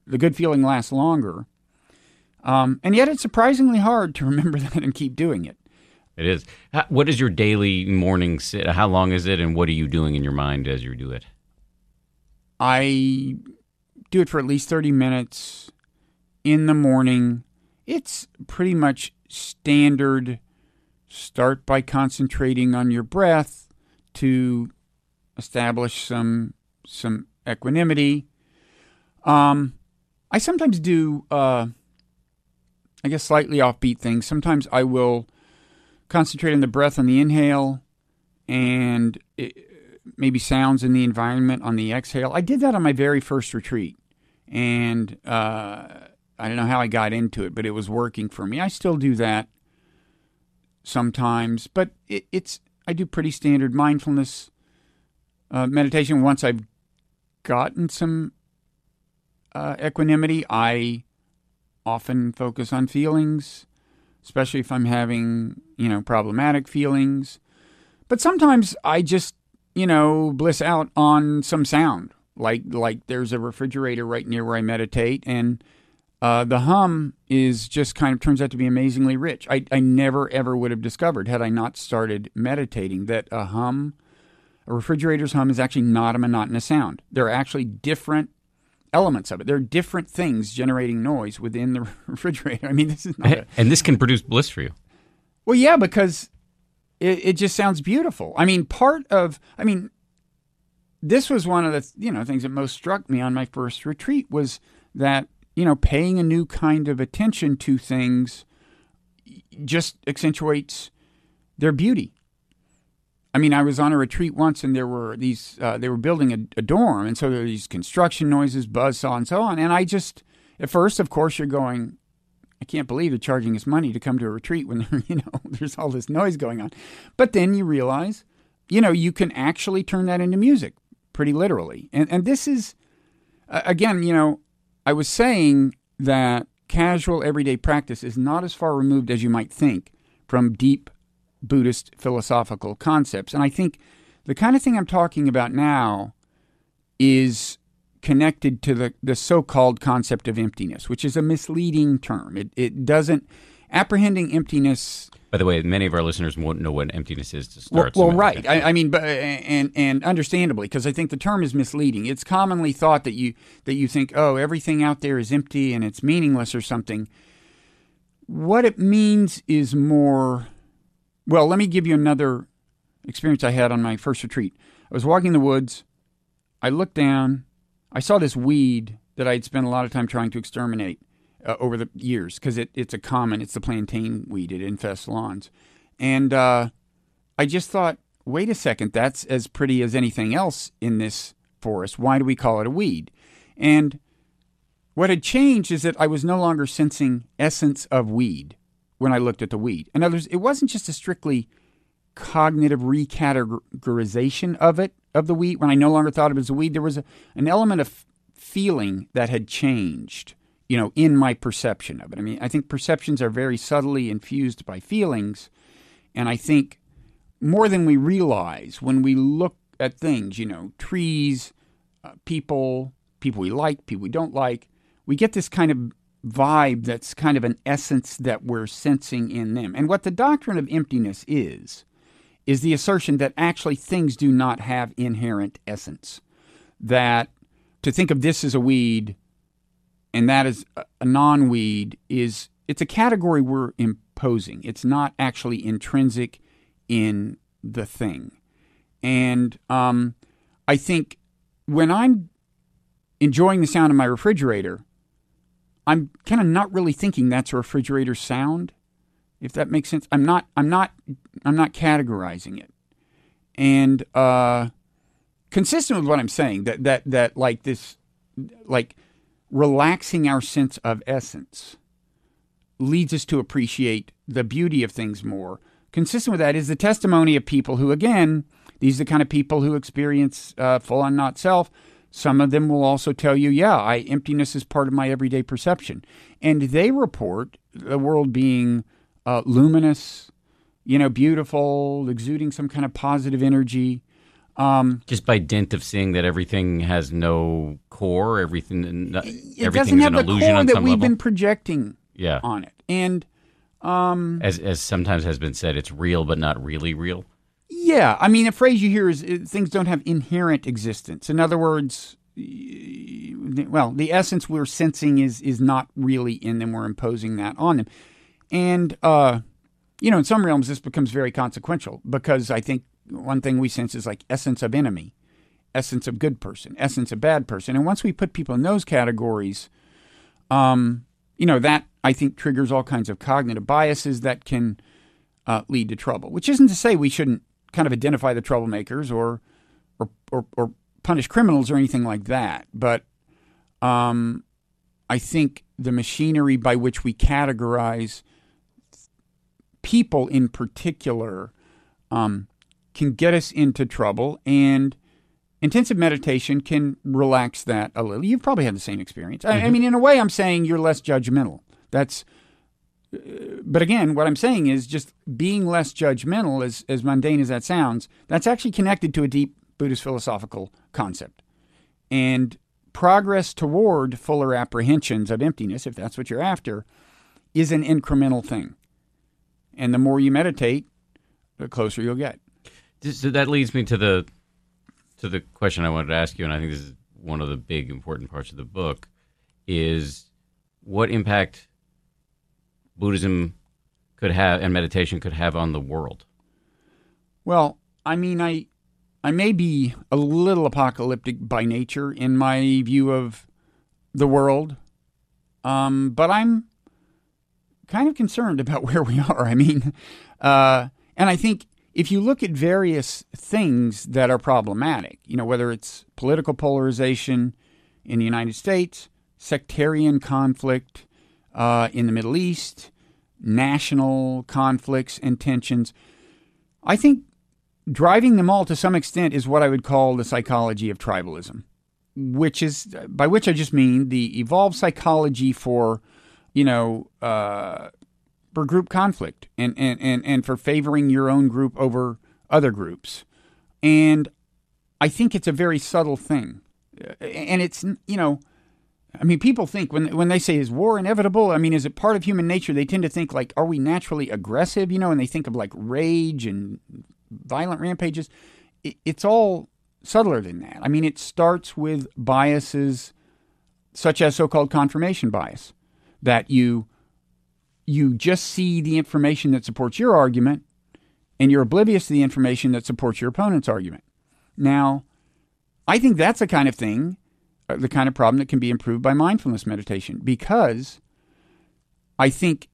The good feeling lasts longer. Um, and yet it's surprisingly hard to [LAUGHS] remember that and keep doing it. It is. What is your daily morning sit? How long is it, and what are you doing in your mind as you do it? I do it for at least 30 minutes in the morning. It's pretty much standard. Start by concentrating on your breath to establish some some equanimity. Um, I sometimes do, uh, I guess, slightly offbeat things. Sometimes I will concentrate on the breath on the inhale and it, maybe sounds in the environment on the exhale. I did that on my very first retreat, and uh, I don't know how I got into it, but it was working for me. I still do that sometimes, but it, it's I do pretty standard mindfulness uh, meditation. Once I've gotten some uh, equanimity, I often focus on feelings, especially if I'm having you know problematic feelings. But sometimes I just you know bliss out on some sound, like like there's a refrigerator right near where I meditate, and uh, the hum is just kind of turns out to be amazingly rich. I, I never ever would have discovered had I not started meditating that a hum, a refrigerator's hum, is actually not a monotonous sound. There are actually different elements of it. There are different things generating noise within the [LAUGHS] refrigerator. I mean, this is not a, [LAUGHS] And this can produce bliss for you. well, yeah, because it, it just sounds beautiful. I mean, part of, I mean, this was one of the you know things that most struck me on my first retreat was that you know paying a new kind of attention to things just accentuates their beauty. I mean, I was on a retreat once, and there were these. Uh, they were building a, a dorm, and so there were these construction noises, buzzsaw, and so on. And I just, at first, of course, you're going, I can't believe they're charging us money to come to a retreat when [LAUGHS] you know there's all this noise going on. But then you realize, you know, you can actually turn that into music, pretty literally. And and this is, again, you know, I was saying that casual everyday practice is not as far removed as you might think from deep Buddhist philosophical concepts. And I think the kind of thing I'm talking about now is connected to the, the so called concept of emptiness, which is a misleading term. It, it doesn't, apprehending emptiness. By the way, many of our listeners won't know what emptiness is to Well, start. so well right. I, I mean, but and and understandably, because I think the term is misleading. It's commonly thought that you that you think, oh, everything out there is empty and it's meaningless or something. What it means is more. Well, let me give you another experience I had on my first retreat. I was walking in the woods. I looked down. I saw this weed that I'd spent a lot of time trying to exterminate uh, over the years because it, it's a common, it's the plantain weed. It infests lawns. And uh, I just thought, wait a second, that's as pretty as anything else in this forest. Why do we call it a weed? And what had changed is that I was no longer sensing essence of weed when I looked at the weed. In other words, it wasn't just a strictly cognitive recategorization of it, of the weed. When I no longer thought of it as a weed, there was a, an element of feeling that had changed, you know, in my perception of it. I mean, I think perceptions are very subtly infused by feelings. And I think more than we realize when we look at things, you know, trees, uh, people, people we like, people we don't like. We get this kind of vibe that's kind of an essence that we're sensing in them. And what the doctrine of emptiness is, is the assertion that actually things do not have inherent essence. That to think of this as a weed and that as a non weed is it's a category we're imposing. It's not actually intrinsic in the thing. And um, I think when I'm enjoying the sound of my refrigerator, I'm kind of not really thinking that's a refrigerator sound, if that makes sense. I'm not. I'm not. I'm not categorizing it, and uh, consistent with what I'm saying, that that that like this, like relaxing our sense of essence leads us to appreciate the beauty of things more. Consistent with that is the testimony of people who, again, these are the kind of people who experience uh, full on not self. Some of them will also tell you, yeah, I, emptiness is part of my everyday perception. And they report the world being uh, luminous, you know, beautiful, exuding some kind of positive energy. Um, Just by dint of seeing that everything has no core, everything, it doesn't have the core that we've level. been projecting yeah. on it. And um, as as sometimes has been said, it's real but not really real. Yeah, I mean, a phrase you hear is things don't have inherent existence. In other words, well, the essence we're sensing is is not really in them. We're imposing that on them, and uh, you know, in some realms, this becomes very consequential because I think one thing we sense is like essence of enemy, essence of good person, essence of bad person, and once we put people in those categories, um, you know, that I think triggers all kinds of cognitive biases that can uh, lead to trouble. Which isn't to say we shouldn't kind of identify the troublemakers or or or, or punish criminals or anything like that, but um, I think the machinery by which we categorize people in particular um, can get us into trouble and intensive meditation can relax that a little. You've probably had the same experience. Mm-hmm. I, I, mm-hmm. mean, in a way, I'm saying you're less judgmental. That's, uh, but again, what I'm saying is just being less judgmental, as as mundane as that sounds, that's actually connected to a deep Buddhist philosophical concept, and progress toward fuller apprehensions of emptiness, if that's what you're after, is an incremental thing. And the more you meditate, the closer you'll get. So that leads me to the to the question I wanted to ask you, and I think this is one of the big important parts of the book, is what impact Buddhism could have and meditation could have on the world. Well, I mean, I I may be a little apocalyptic by nature in my view of the world, um, but I'm kind of concerned about [LAUGHS] where we are. I mean, uh, and I think if you look at various things that are problematic, you know, whether it's political polarization in the United States, sectarian conflict uh, in the Middle East, national conflicts and tensions, I think driving them all to some extent is what I would call the psychology of tribalism, which is by which I just mean the evolved psychology for, you know, uh, for group conflict and, and, and, and for favoring your own group over other groups. And I think it's a very subtle thing. And it's, you know, I mean, people think when when they say is war inevitable? I mean, is it part of human nature? They tend to think like, are we naturally aggressive? You know, and they think of like rage and violent rampages. It, it's all subtler than that. I mean, it starts with biases such as so-called confirmation bias, that you you just see the information that supports your argument and you're oblivious to the information that supports your opponent's argument. Now, I think that's the kind of thing, uh, the kind of problem that can be improved by mindfulness meditation because I think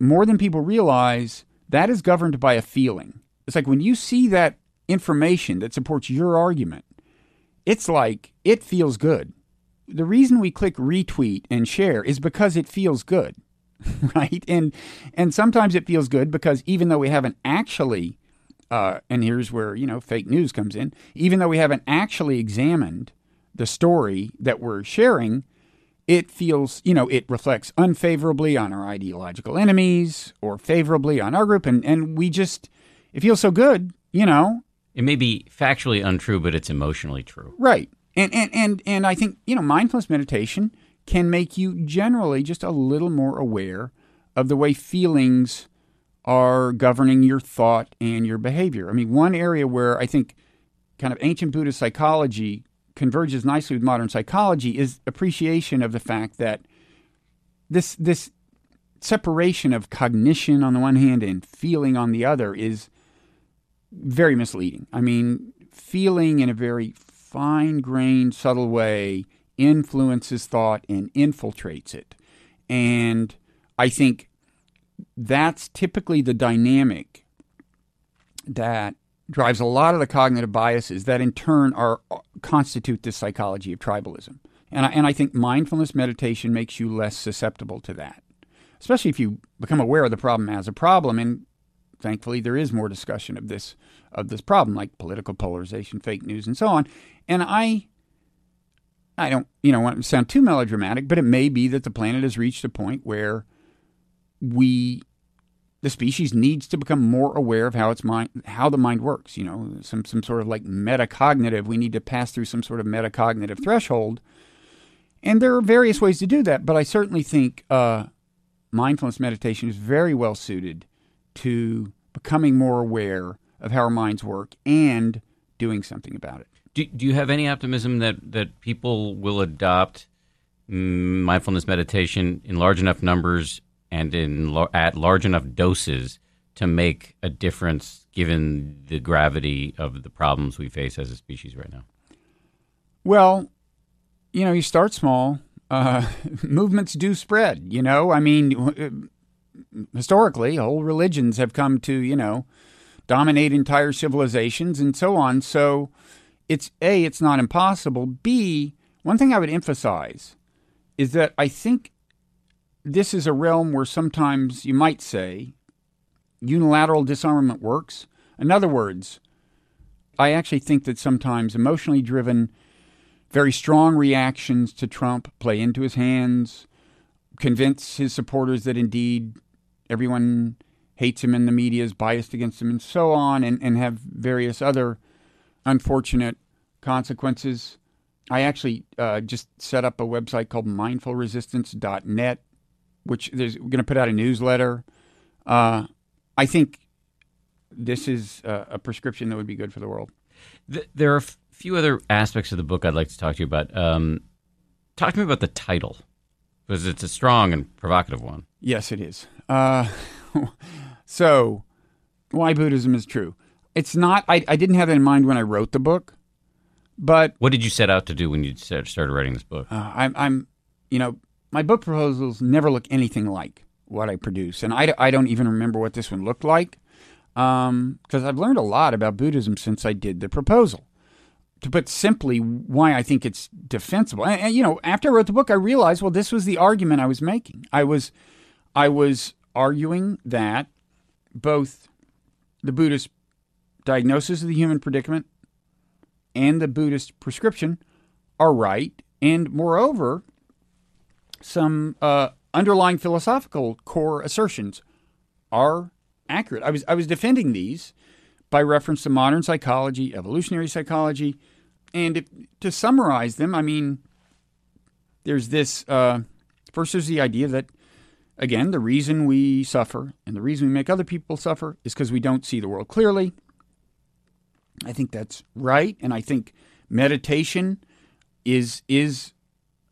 more than people realize that is governed by a feeling. It's like when you see that information that supports your argument, it's like it feels good. The reason we click retweet and share is because it feels good. [LAUGHS] right? And and sometimes it feels good because even though we haven't actually, uh, and here's where you know fake news comes in, even though we haven't actually examined the story that we're sharing, it feels you know it reflects unfavorably on our ideological enemies or favorably on our group, and and we just it feels so good, you know. It may be factually untrue, but it's emotionally true. Right. And, and, and, and I think, you know, mindfulness meditation can make you generally just a little more aware of the way feelings are governing your thought and your behavior. I mean, one area where I think kind of ancient Buddhist psychology converges nicely with modern psychology is appreciation of the fact that this this separation of cognition on the one hand and feeling on the other is very misleading. I mean, feeling in a very fine grained, subtle way influences thought and infiltrates it. And I think that's typically the dynamic that drives a lot of the cognitive biases that in turn are uh, constitute this psychology of tribalism. And I, and I think mindfulness meditation makes you less susceptible to that, especially if you become aware of the problem as a problem. And thankfully, there is more discussion of this of this problem, like political polarization, fake news, and so on. And I, I don't, you know, want to sound too melodramatic, but it may be that the planet has reached a point where we the species needs to become more aware of how its mind how the mind works you know some some sort of like metacognitive we need to pass through some sort of metacognitive threshold and there are various ways to do that but i certainly think uh, mindfulness meditation is very well suited to becoming more aware of how our minds work and doing something about it do, do you have any optimism that, that people will adopt mm, mindfulness meditation in large enough numbers and in at large enough doses to make a difference given the gravity of the problems we face as a species right now? Well, you know, you start small. Uh, [LAUGHS] movements do spread. You know, I mean, historically, whole religions have come to you know dominate entire civilizations and so on. So, it's a, it's not impossible. B, one thing I would emphasize is that I think this is a realm where sometimes you might say unilateral disarmament works. In other words, I actually think that sometimes emotionally driven, very strong reactions to Trump play into his hands, convince his supporters that indeed everyone hates him in the media is biased against him and so on, and, and have various other unfortunate consequences. I actually uh, just set up a website called mindfulresistance.net which is going to put out a newsletter. Uh, I think this is a, a, prescription that would be good for the world. there are a few other aspects of the book I'd like to talk to you about. Um, talk to me about the title because it's a strong and provocative one. Yes, it is. Uh, so, why Buddhism is true? It's not. I, I didn't have that in mind when I wrote the book, but what did you set out to do when you started writing this book? Uh, I'm, I'm, you know, my book proposals never look anything like what I produce. And I, I don't even remember what this one looked like because um, I've learned a lot about Buddhism since I did the proposal. To put simply, why I think it's defensible. And, and, you know, after I wrote the book, I realized, well, this was the argument I was making. I was, I was arguing that both the Buddhist diagnosis of the human predicament and the Buddhist prescription are right. And moreover, some uh, underlying philosophical core assertions are accurate. I was I was defending these by reference to modern psychology, evolutionary psychology, and if, to summarize them, I mean, there's this. Uh, first, there's the idea that again, the reason we suffer and the reason we make other people suffer is because we don't see the world clearly. I think that's right, and I think meditation is is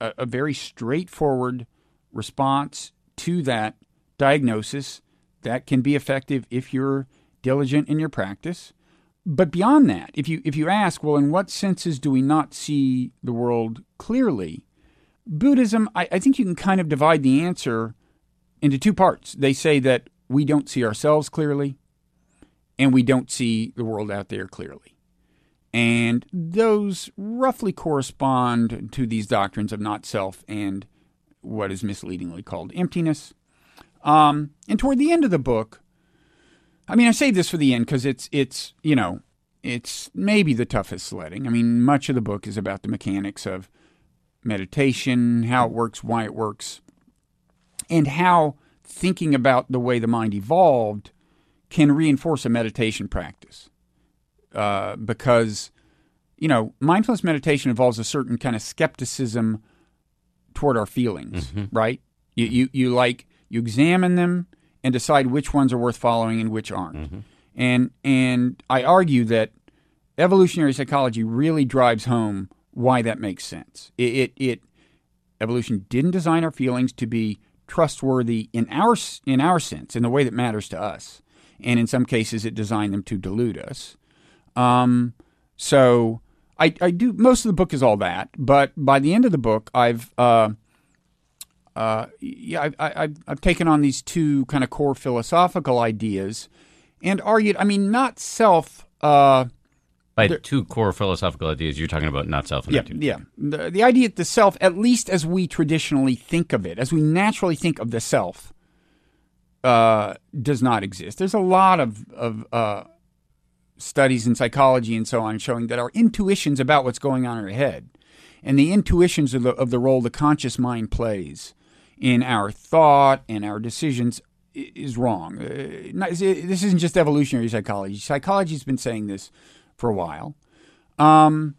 a, a very straightforward response to that diagnosis that can be effective if you're diligent in your practice. But beyond that, if you if you ask, well, in what senses do we not see the world clearly? Buddhism, I, I think you can kind of divide the answer into two parts. They say that we don't see ourselves clearly, and we don't see the world out there clearly. And those roughly correspond to these doctrines of not self and what is misleadingly called emptiness. Um, and toward the end of the book, I mean, I save this for the end because it's it's you know it's maybe the toughest sledding. I mean, much of the book is about the mechanics of meditation, how it works, why it works, and how thinking about the way the mind evolved can reinforce a meditation practice. Uh, because you know, mindfulness meditation involves a certain kind of skepticism toward our feelings, right? You, you you like you examine them and decide which ones are worth following and which aren't. And and I argue that evolutionary psychology really drives home why that makes sense. It, it, it evolution didn't design our feelings to be trustworthy in our in our sense, in the way that matters to us, and in some cases, it designed them to delude us. Um, so I, I do most of the book is all that, but by the end of the book, I've uh, uh, yeah, I, I, I've, taken on these two kind of core philosophical ideas and argued. I mean, not self. Uh, By two core philosophical ideas, you're talking about not self and yeah, yeah. The, the idea that the self, at least as we traditionally think of it, as we naturally think of the self, uh, does not exist. There's a lot of of uh, studies in psychology and so on showing that our intuitions about what's going on in our head, and the intuitions of the of the role the conscious mind plays in our thought and our decisions is wrong. Uh, not- this isn't just evolutionary psychology. Psychology's been saying this for a while. Um,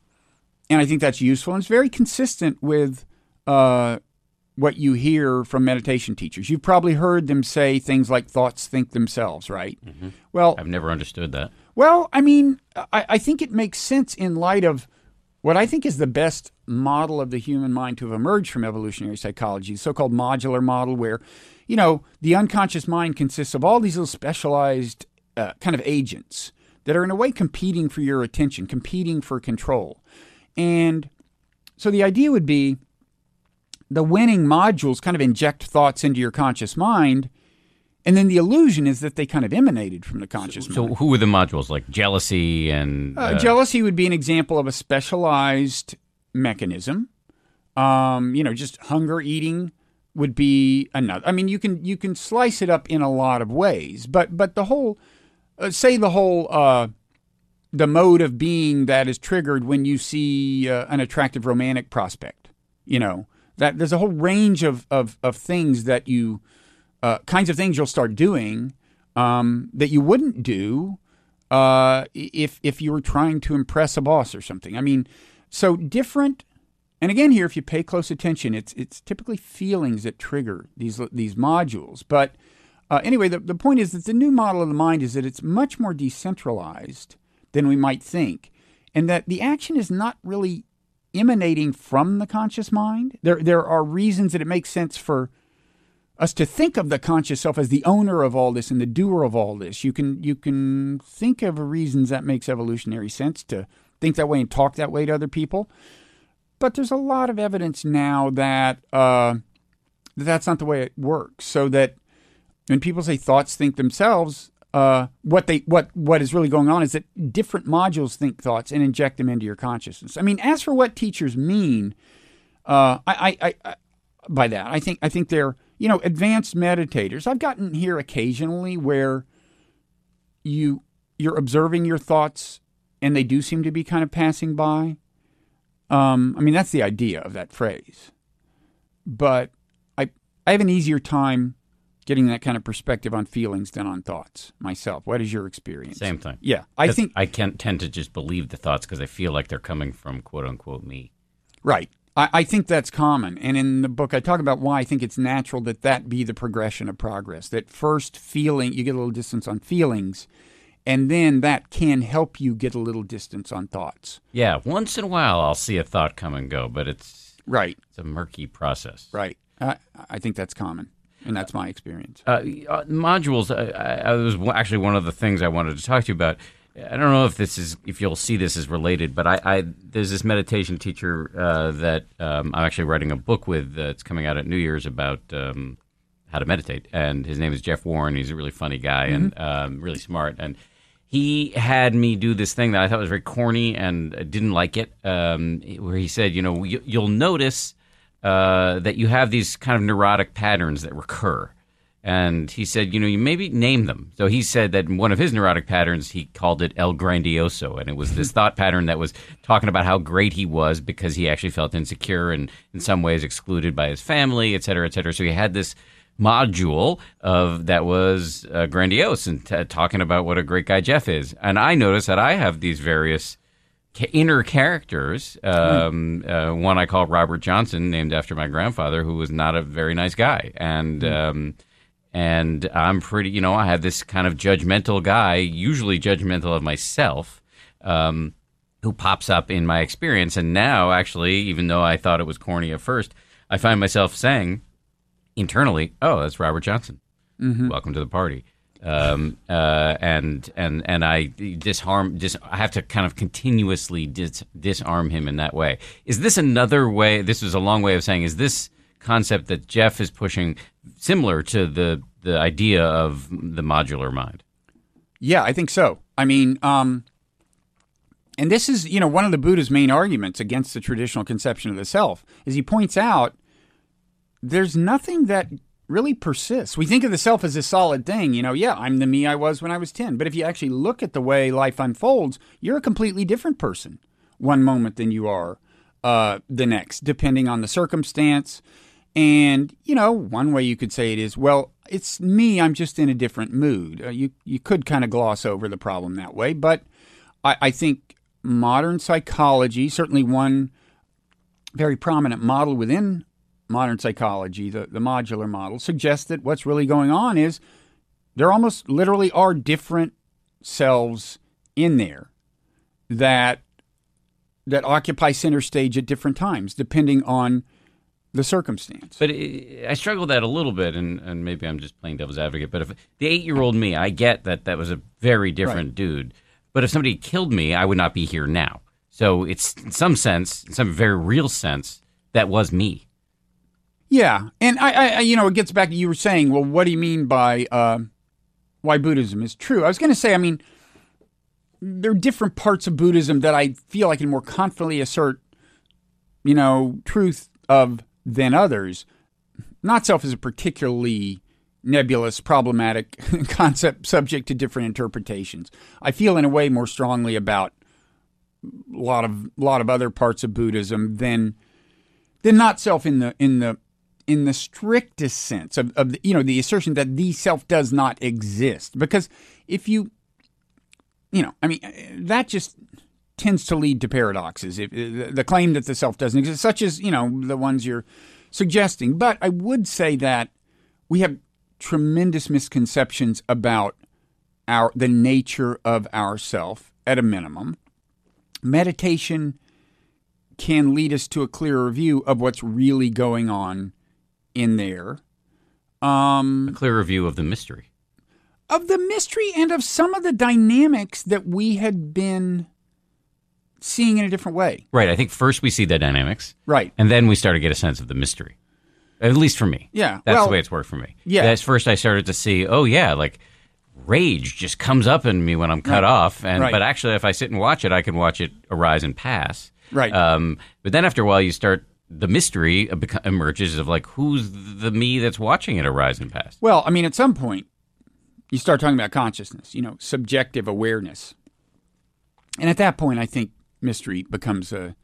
and I think that's useful, and it's very consistent with uh, what you hear from meditation teachers. You've probably heard them say things like "thoughts think themselves," right? Well, I've never understood that. well, I mean, I, I think it makes sense in light of what I think is the best model of the human mind to have emerged from evolutionary psychology, the so-called modular model, where you know the unconscious mind consists of all these little specialized uh, kind of agents that are in a way competing for your attention, competing for control, and so the idea would be the winning modules kind of inject thoughts into your conscious mind. And then the illusion is that they kind of emanated from the conscious mind. So, who are the modules like jealousy and Uh, jealousy would be an example of a specialized mechanism. Um, you know, just hunger eating would be another. I mean, you can you can slice it up in a lot of ways, but but the whole, uh, say the whole, uh, the mode of being that is triggered when you see uh, an attractive romantic prospect. You know that there's a whole range of of, of things that you, uh, kinds of things you'll start doing um, that you wouldn't do uh, if if you were trying to impress a boss or something. I mean, so different. And again, here, if you pay close attention, it's it's typically feelings that trigger these these modules. But uh, anyway, the, the point is that the new model of the mind is that it's much more decentralized than we might think, and that the action is not really emanating from the conscious mind. There there are reasons that it makes sense for us to think of the conscious self as the owner of all this and the doer of all this. You can you can think of reasons that makes evolutionary sense to think that way and talk that way to other people. But there's a lot of evidence now that uh, that that's not the way it works. So that when people say thoughts think themselves, uh, what they what what is really going on is that different modules think thoughts and inject them into your consciousness. I mean, as for what teachers mean, uh, I, I, I by that I think I think they're you know advanced meditators. I've gotten here occasionally where you you're observing your thoughts and they do seem to be kind of passing by. Um, I mean, that's the idea of that phrase. But I I have an easier time getting that kind of perspective on feelings than on thoughts myself. What is your experience? same thing. Yeah, I think I can tend to just believe the thoughts because I feel like they're coming from quote unquote me. Right. I, I think that's common. And in the book, I talk about why I think it's natural that that be the progression of progress. That first feeling, you get a little distance on feelings, and then that can help you get a little distance on thoughts. Yeah, once in a while I'll see a thought come and go, but it's Right. it's a murky process. Right. I, I think that's common. And that's my experience. Uh, uh, modules. I was actually one of the things I wanted to talk to you about. I don't know if this is if you'll see this as related, but I, I there's this meditation teacher uh, that um, I'm actually writing a book with that's coming out at New Year's about um, how to meditate, and his name is Jeff Warren. He's a really funny guy and um, really smart, and he had me do this thing that I thought was very corny and I didn't like it. Um, where he said, you know, you, you'll notice uh, that you have these kind of neurotic patterns that recur. And he said, you know, you maybe name them. So he said that in one of his neurotic patterns, he called it El Grandioso. And it was this [LAUGHS] thought pattern that was talking about how great he was because he actually felt insecure and in some ways excluded by his family, et cetera, et cetera. So he had this module of that was uh, grandiose and t- talking about what a great guy Jeff is. And I noticed that I have these various inner characters. Um, uh, one I call Robert Johnson, named after my grandfather, who was not a very nice guy, and. Um, and I'm pretty, you know, I have this kind of judgmental guy, usually judgmental of myself, um, who pops up in my experience. And now, actually, even though I thought it was corny at first, I find myself saying internally, "Oh, that's Robert Johnson. Welcome to the party." Um, uh, and and and I disarm, dis, I have to kind of continuously dis, disarm him in that way. Is this another way? This is a long way of saying, is this concept that Jeff is pushing similar to the the idea of the modular mind? Yeah, I think so. I mean, um, and this is you know one of the Buddha's main arguments against the traditional conception of the self is he points out there's nothing that really persists. We think of the self as a solid thing. You know, yeah, I'm the me I was when I was 10. But if you actually look at the way life unfolds, you're a completely different person one moment than you are uh, the next, depending on the circumstance. And, you know, one way you could say it is, well, it's me, I'm just in a different mood. Uh, you, you could kind of gloss over the problem that way. But I, I think modern psychology, certainly one very prominent model within modern psychology, the, the modular model, suggests that what's really going on is there almost literally are different selves in there that that occupy center stage at different times, depending on the circumstance. But it, I struggle with that a little bit, and, and maybe I'm just playing devil's advocate. But if the eight year old me, I get that that was a very different Right. dude. But if somebody killed me, I would not be here now. So it's in some sense, in some very real sense, that was me. Yeah, and I, I, you know, it gets back to you were saying. Well, what do you mean by uh, why Buddhism is true? I was going to say, I mean, there are different parts of Buddhism that I feel I can more confidently assert, you know, truth of than others. Not self is a particularly nebulous, problematic [LAUGHS] concept subject to different interpretations. I feel in a way more strongly about a lot of lot of other parts of Buddhism than than not self in the in the in the strictest sense of, of the, you know the assertion that the self does not exist. Because if you you know i mean that just tends to lead to paradoxes. If uh, the the claim that the self doesn't exist such as you know the ones you're suggesting. But i would say that we have tremendous misconceptions about our the nature of ourself at a minimum. Meditation can lead us to a clearer view of what's really going on in there. Um, A clearer view of the mystery. of the mystery and of some of the dynamics that we had been seeing in a different way. Right. I think first we see the dynamics, Right. and then we start to get a sense of the mystery. At least for me. Yeah, That's well- the way it's worked for me. Yeah. That's first I started to see, oh, yeah, like rage just comes up in me when I'm cut off. and Right. But actually, if I sit and watch it, I can watch it arise and pass. Right. Um, but then after a while, you start, the mystery emerges of like, who's the me that's watching it arise and pass? Well, I mean, at some point, you start talking about consciousness, you know, subjective awareness. And at that point, I think mystery becomes a,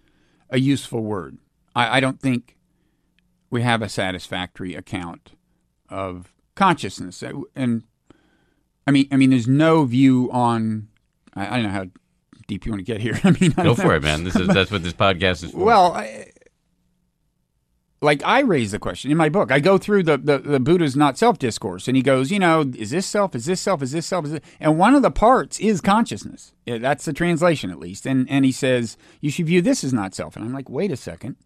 a useful word. I, I don't think we have a satisfactory account of consciousness. Uh, And I mean, I mean, there's no view on. I, I don't know how deep you want to get here. [LAUGHS] I mean, I Go for know. it, man. This is that's what this podcast is for. Well, I, like I raise the question in my book. I go through the, the, the Buddha's not self discourse, and he goes, you know, is this self? Is this self? Is this self? Is this? And one of the parts is consciousness. Yeah, That's the translation, at least. And and he says you should view this as not self. And I'm like, wait a second,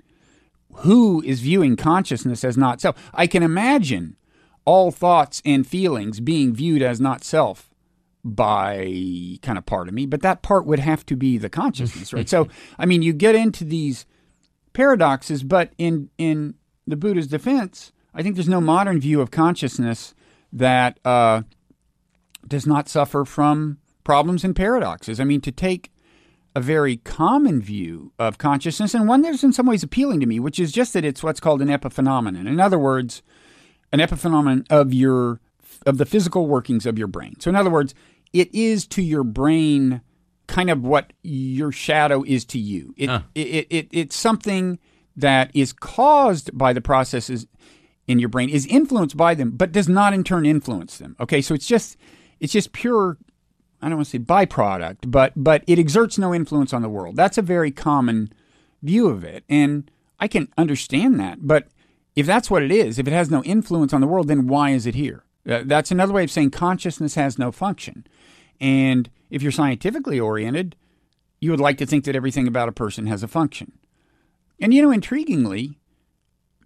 who is viewing consciousness as not self? I can imagine all thoughts and feelings being viewed as not self by kind of part of me, but that part would have to be the consciousness, right? so, [LAUGHS] I mean, you get into these paradoxes, but in in the Buddha's defense, I think there's no modern view of consciousness that uh, does not suffer from problems and paradoxes. I mean, to take a very common view of consciousness, and one that's in some ways appealing to me, which is just that it's what's called an epiphenomenon. In other words, an epiphenomenon of your of the physical workings of your brain. So, in other words, it is to your brain kind of what your shadow is to you. It, Huh. it, it, it it's something that is caused by the processes in your brain, is influenced by them, but does not in turn influence them. Okay, so it's just it's just pure I don't want to say byproduct, but but it exerts no influence on the world. That's a very common view of it, and I can understand that. But if that's what it is, if it has no influence on the world, then why is it here? That's another way of saying consciousness has no function. And if you're scientifically oriented, you would like to think that everything about a person has a function. And you know, intriguingly,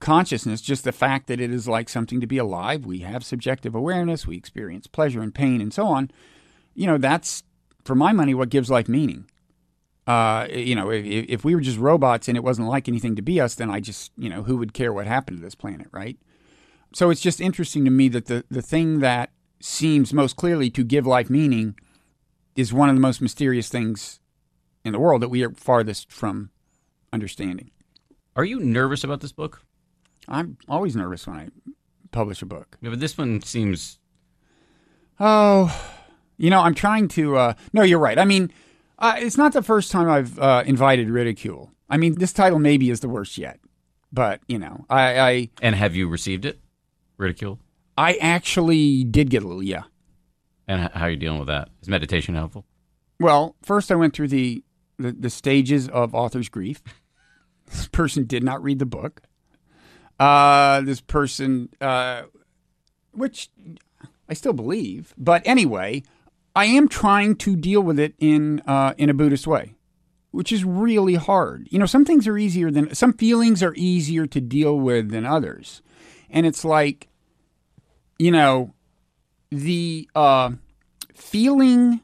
consciousness, just the fact that it is like something to be alive, we have subjective awareness, we experience pleasure and pain and so on. You know, that's, for my money, what gives life meaning. Uh, you know, if, if we were just robots and it wasn't like anything to be us, then I just, you know, who would care what happened to this planet, right? So it's just interesting to me that the, the thing that seems most clearly to give life meaning is one of the most mysterious things in the world that we are farthest from understanding. Are you nervous about this book? I'm always nervous when I publish a book. Yeah, but this one seems. Oh, you know, I'm trying to. Uh, no, you're right. I mean, uh, it's not the first time I've uh, invited ridicule. I mean, this title maybe is the worst yet, but you know, I, I And have you received it? Ridicule? I actually did get a little yeah. And how are you dealing with that? Is meditation helpful? Well, first I went through the the, the stages of author's grief. This person did not read the book. Uh, this person, uh, which I still believe, but anyway, I am trying to deal with it in uh, in a Buddhist way, which is really hard. You know, some things are easier than some feelings are easier to deal with than others, and it's like, you know, the uh, feeling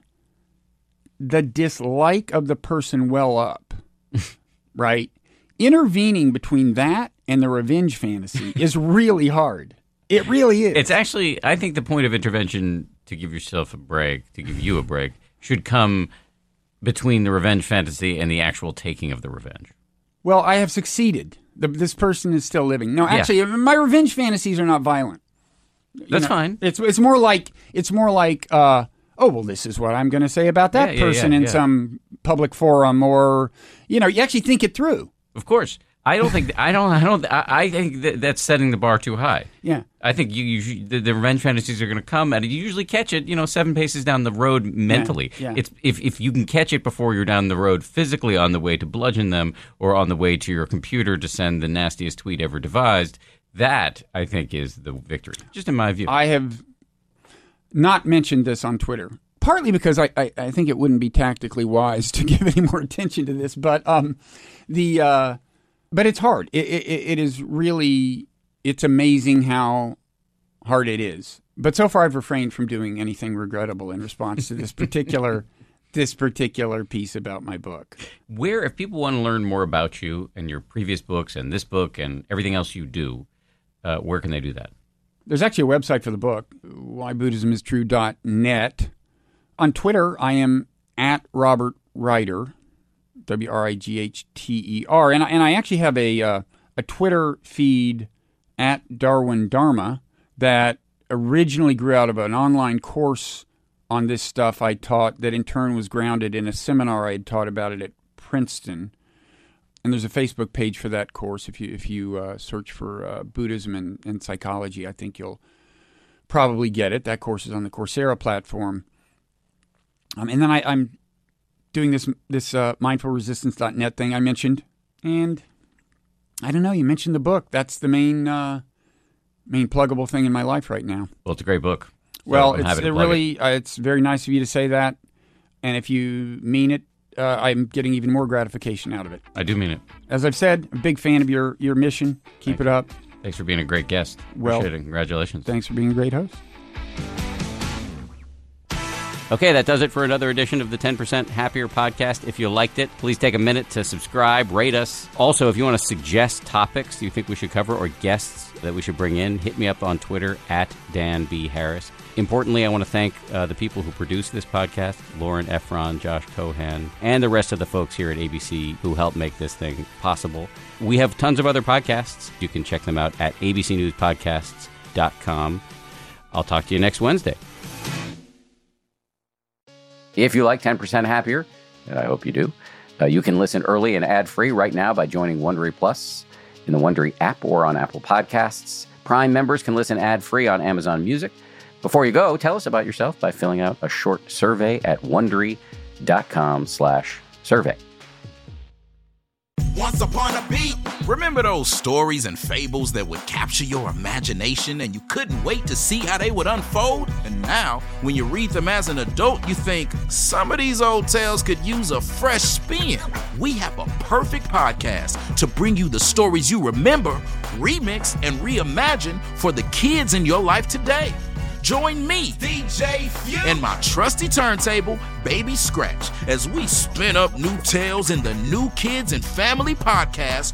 the dislike of the person well up, [LAUGHS] right? Intervening between that and the revenge fantasy [LAUGHS] is really hard. It really is. It's actually, I think the point of intervention to give yourself a break, to give you a break, should come between the revenge fantasy and the actual taking of the revenge. well, I have succeeded. The, this person is still living. No, actually, my revenge fantasies are not violent. That's know, fine. It's it's more like it's more like uh, oh well, this is what I'm going to say about that Yeah, yeah, person yeah, in yeah. some public forum, or you know, you actually think it through. Of course. I don't think, I don't, I don't, I, I think that that's setting the bar too high. Yeah. I think you, you the, the revenge fantasies are going to come, and you usually catch it, you know, seven paces down the road mentally. yeah. It's if if you can catch it before you're down the road physically on the way to bludgeon them, or on the way to your computer to send the nastiest tweet ever devised. That I think is the victory, just in my view. I have not mentioned this on Twitter, partly because I, I, I think it wouldn't be tactically wise to [LAUGHS] give any more attention to this. But um, the uh, but it's hard. It, it, it is really it's amazing how hard it is. But so far, I've refrained from doing anything regrettable in response to this particular [LAUGHS] this particular piece about my book. Where, if people want to learn more about you and your previous books and this book and everything else you do, uh, where can they do that? There's actually a website for the book, whybuddhismistrue.net. On Twitter, I am at Robert Wrighter, W R I G H T E R, and and I actually have a uh, a Twitter feed at Darwin Dharma that originally grew out of an online course on this stuff I taught that in turn was grounded in a seminar I had taught about it at Princeton. And there's a Facebook page for that course. If you if you uh, search for uh, Buddhism and, and psychology, I think you'll probably get it. That course is on the Coursera platform. Um, and then I, I'm doing this this uh, mindfulresistance.net thing I mentioned, and I don't know. You mentioned the book. That's the main uh, main pluggable thing in my life right now. Well, it's a great book. So Well, I'm it's it plug it. really uh, it's very nice of you to say that, and if you mean it, uh, I'm getting even more gratification out of it. I do mean it. As I've said, a big fan of your your mission. Keep it up. Thanks for being a great guest. Well, Appreciate it. Congratulations. Thanks for being a great host. Okay, that does it for another edition of the 10% Happier podcast. If you liked it, please take a minute to subscribe, rate us. Also, if you want to suggest topics you think we should cover or guests that we should bring in, hit me up on Twitter at Dan B. Harris. Importantly, I want to thank uh, the people who produce this podcast Lauren Efron, Josh Cohan, and the rest of the folks here at ABC who help make this thing possible. We have tons of other podcasts. You can check them out at abcnewspodcasts.com. I'll talk to you next Wednesday. If you like 10% Happier, and I hope you do, uh, you can listen early and ad free right now by joining Wondery Plus in the Wondery app or on Apple Podcasts. Prime members can listen ad free on Amazon Music. Before you go, tell us about yourself by filling out a short survey at wondery.com slash survey. Once upon a beat. Remember those stories and fables that would capture your imagination and you couldn't wait to see how they would unfold? And now, when you read them as an adult, you think some of these old tales could use a fresh spin. We have a perfect podcast to bring you the stories you remember, remix, and reimagine for the kids in your life today. Join me, DJ and my trusty turntable, Baby Scratch, as we spin up new tales in the New Kids and Family podcast,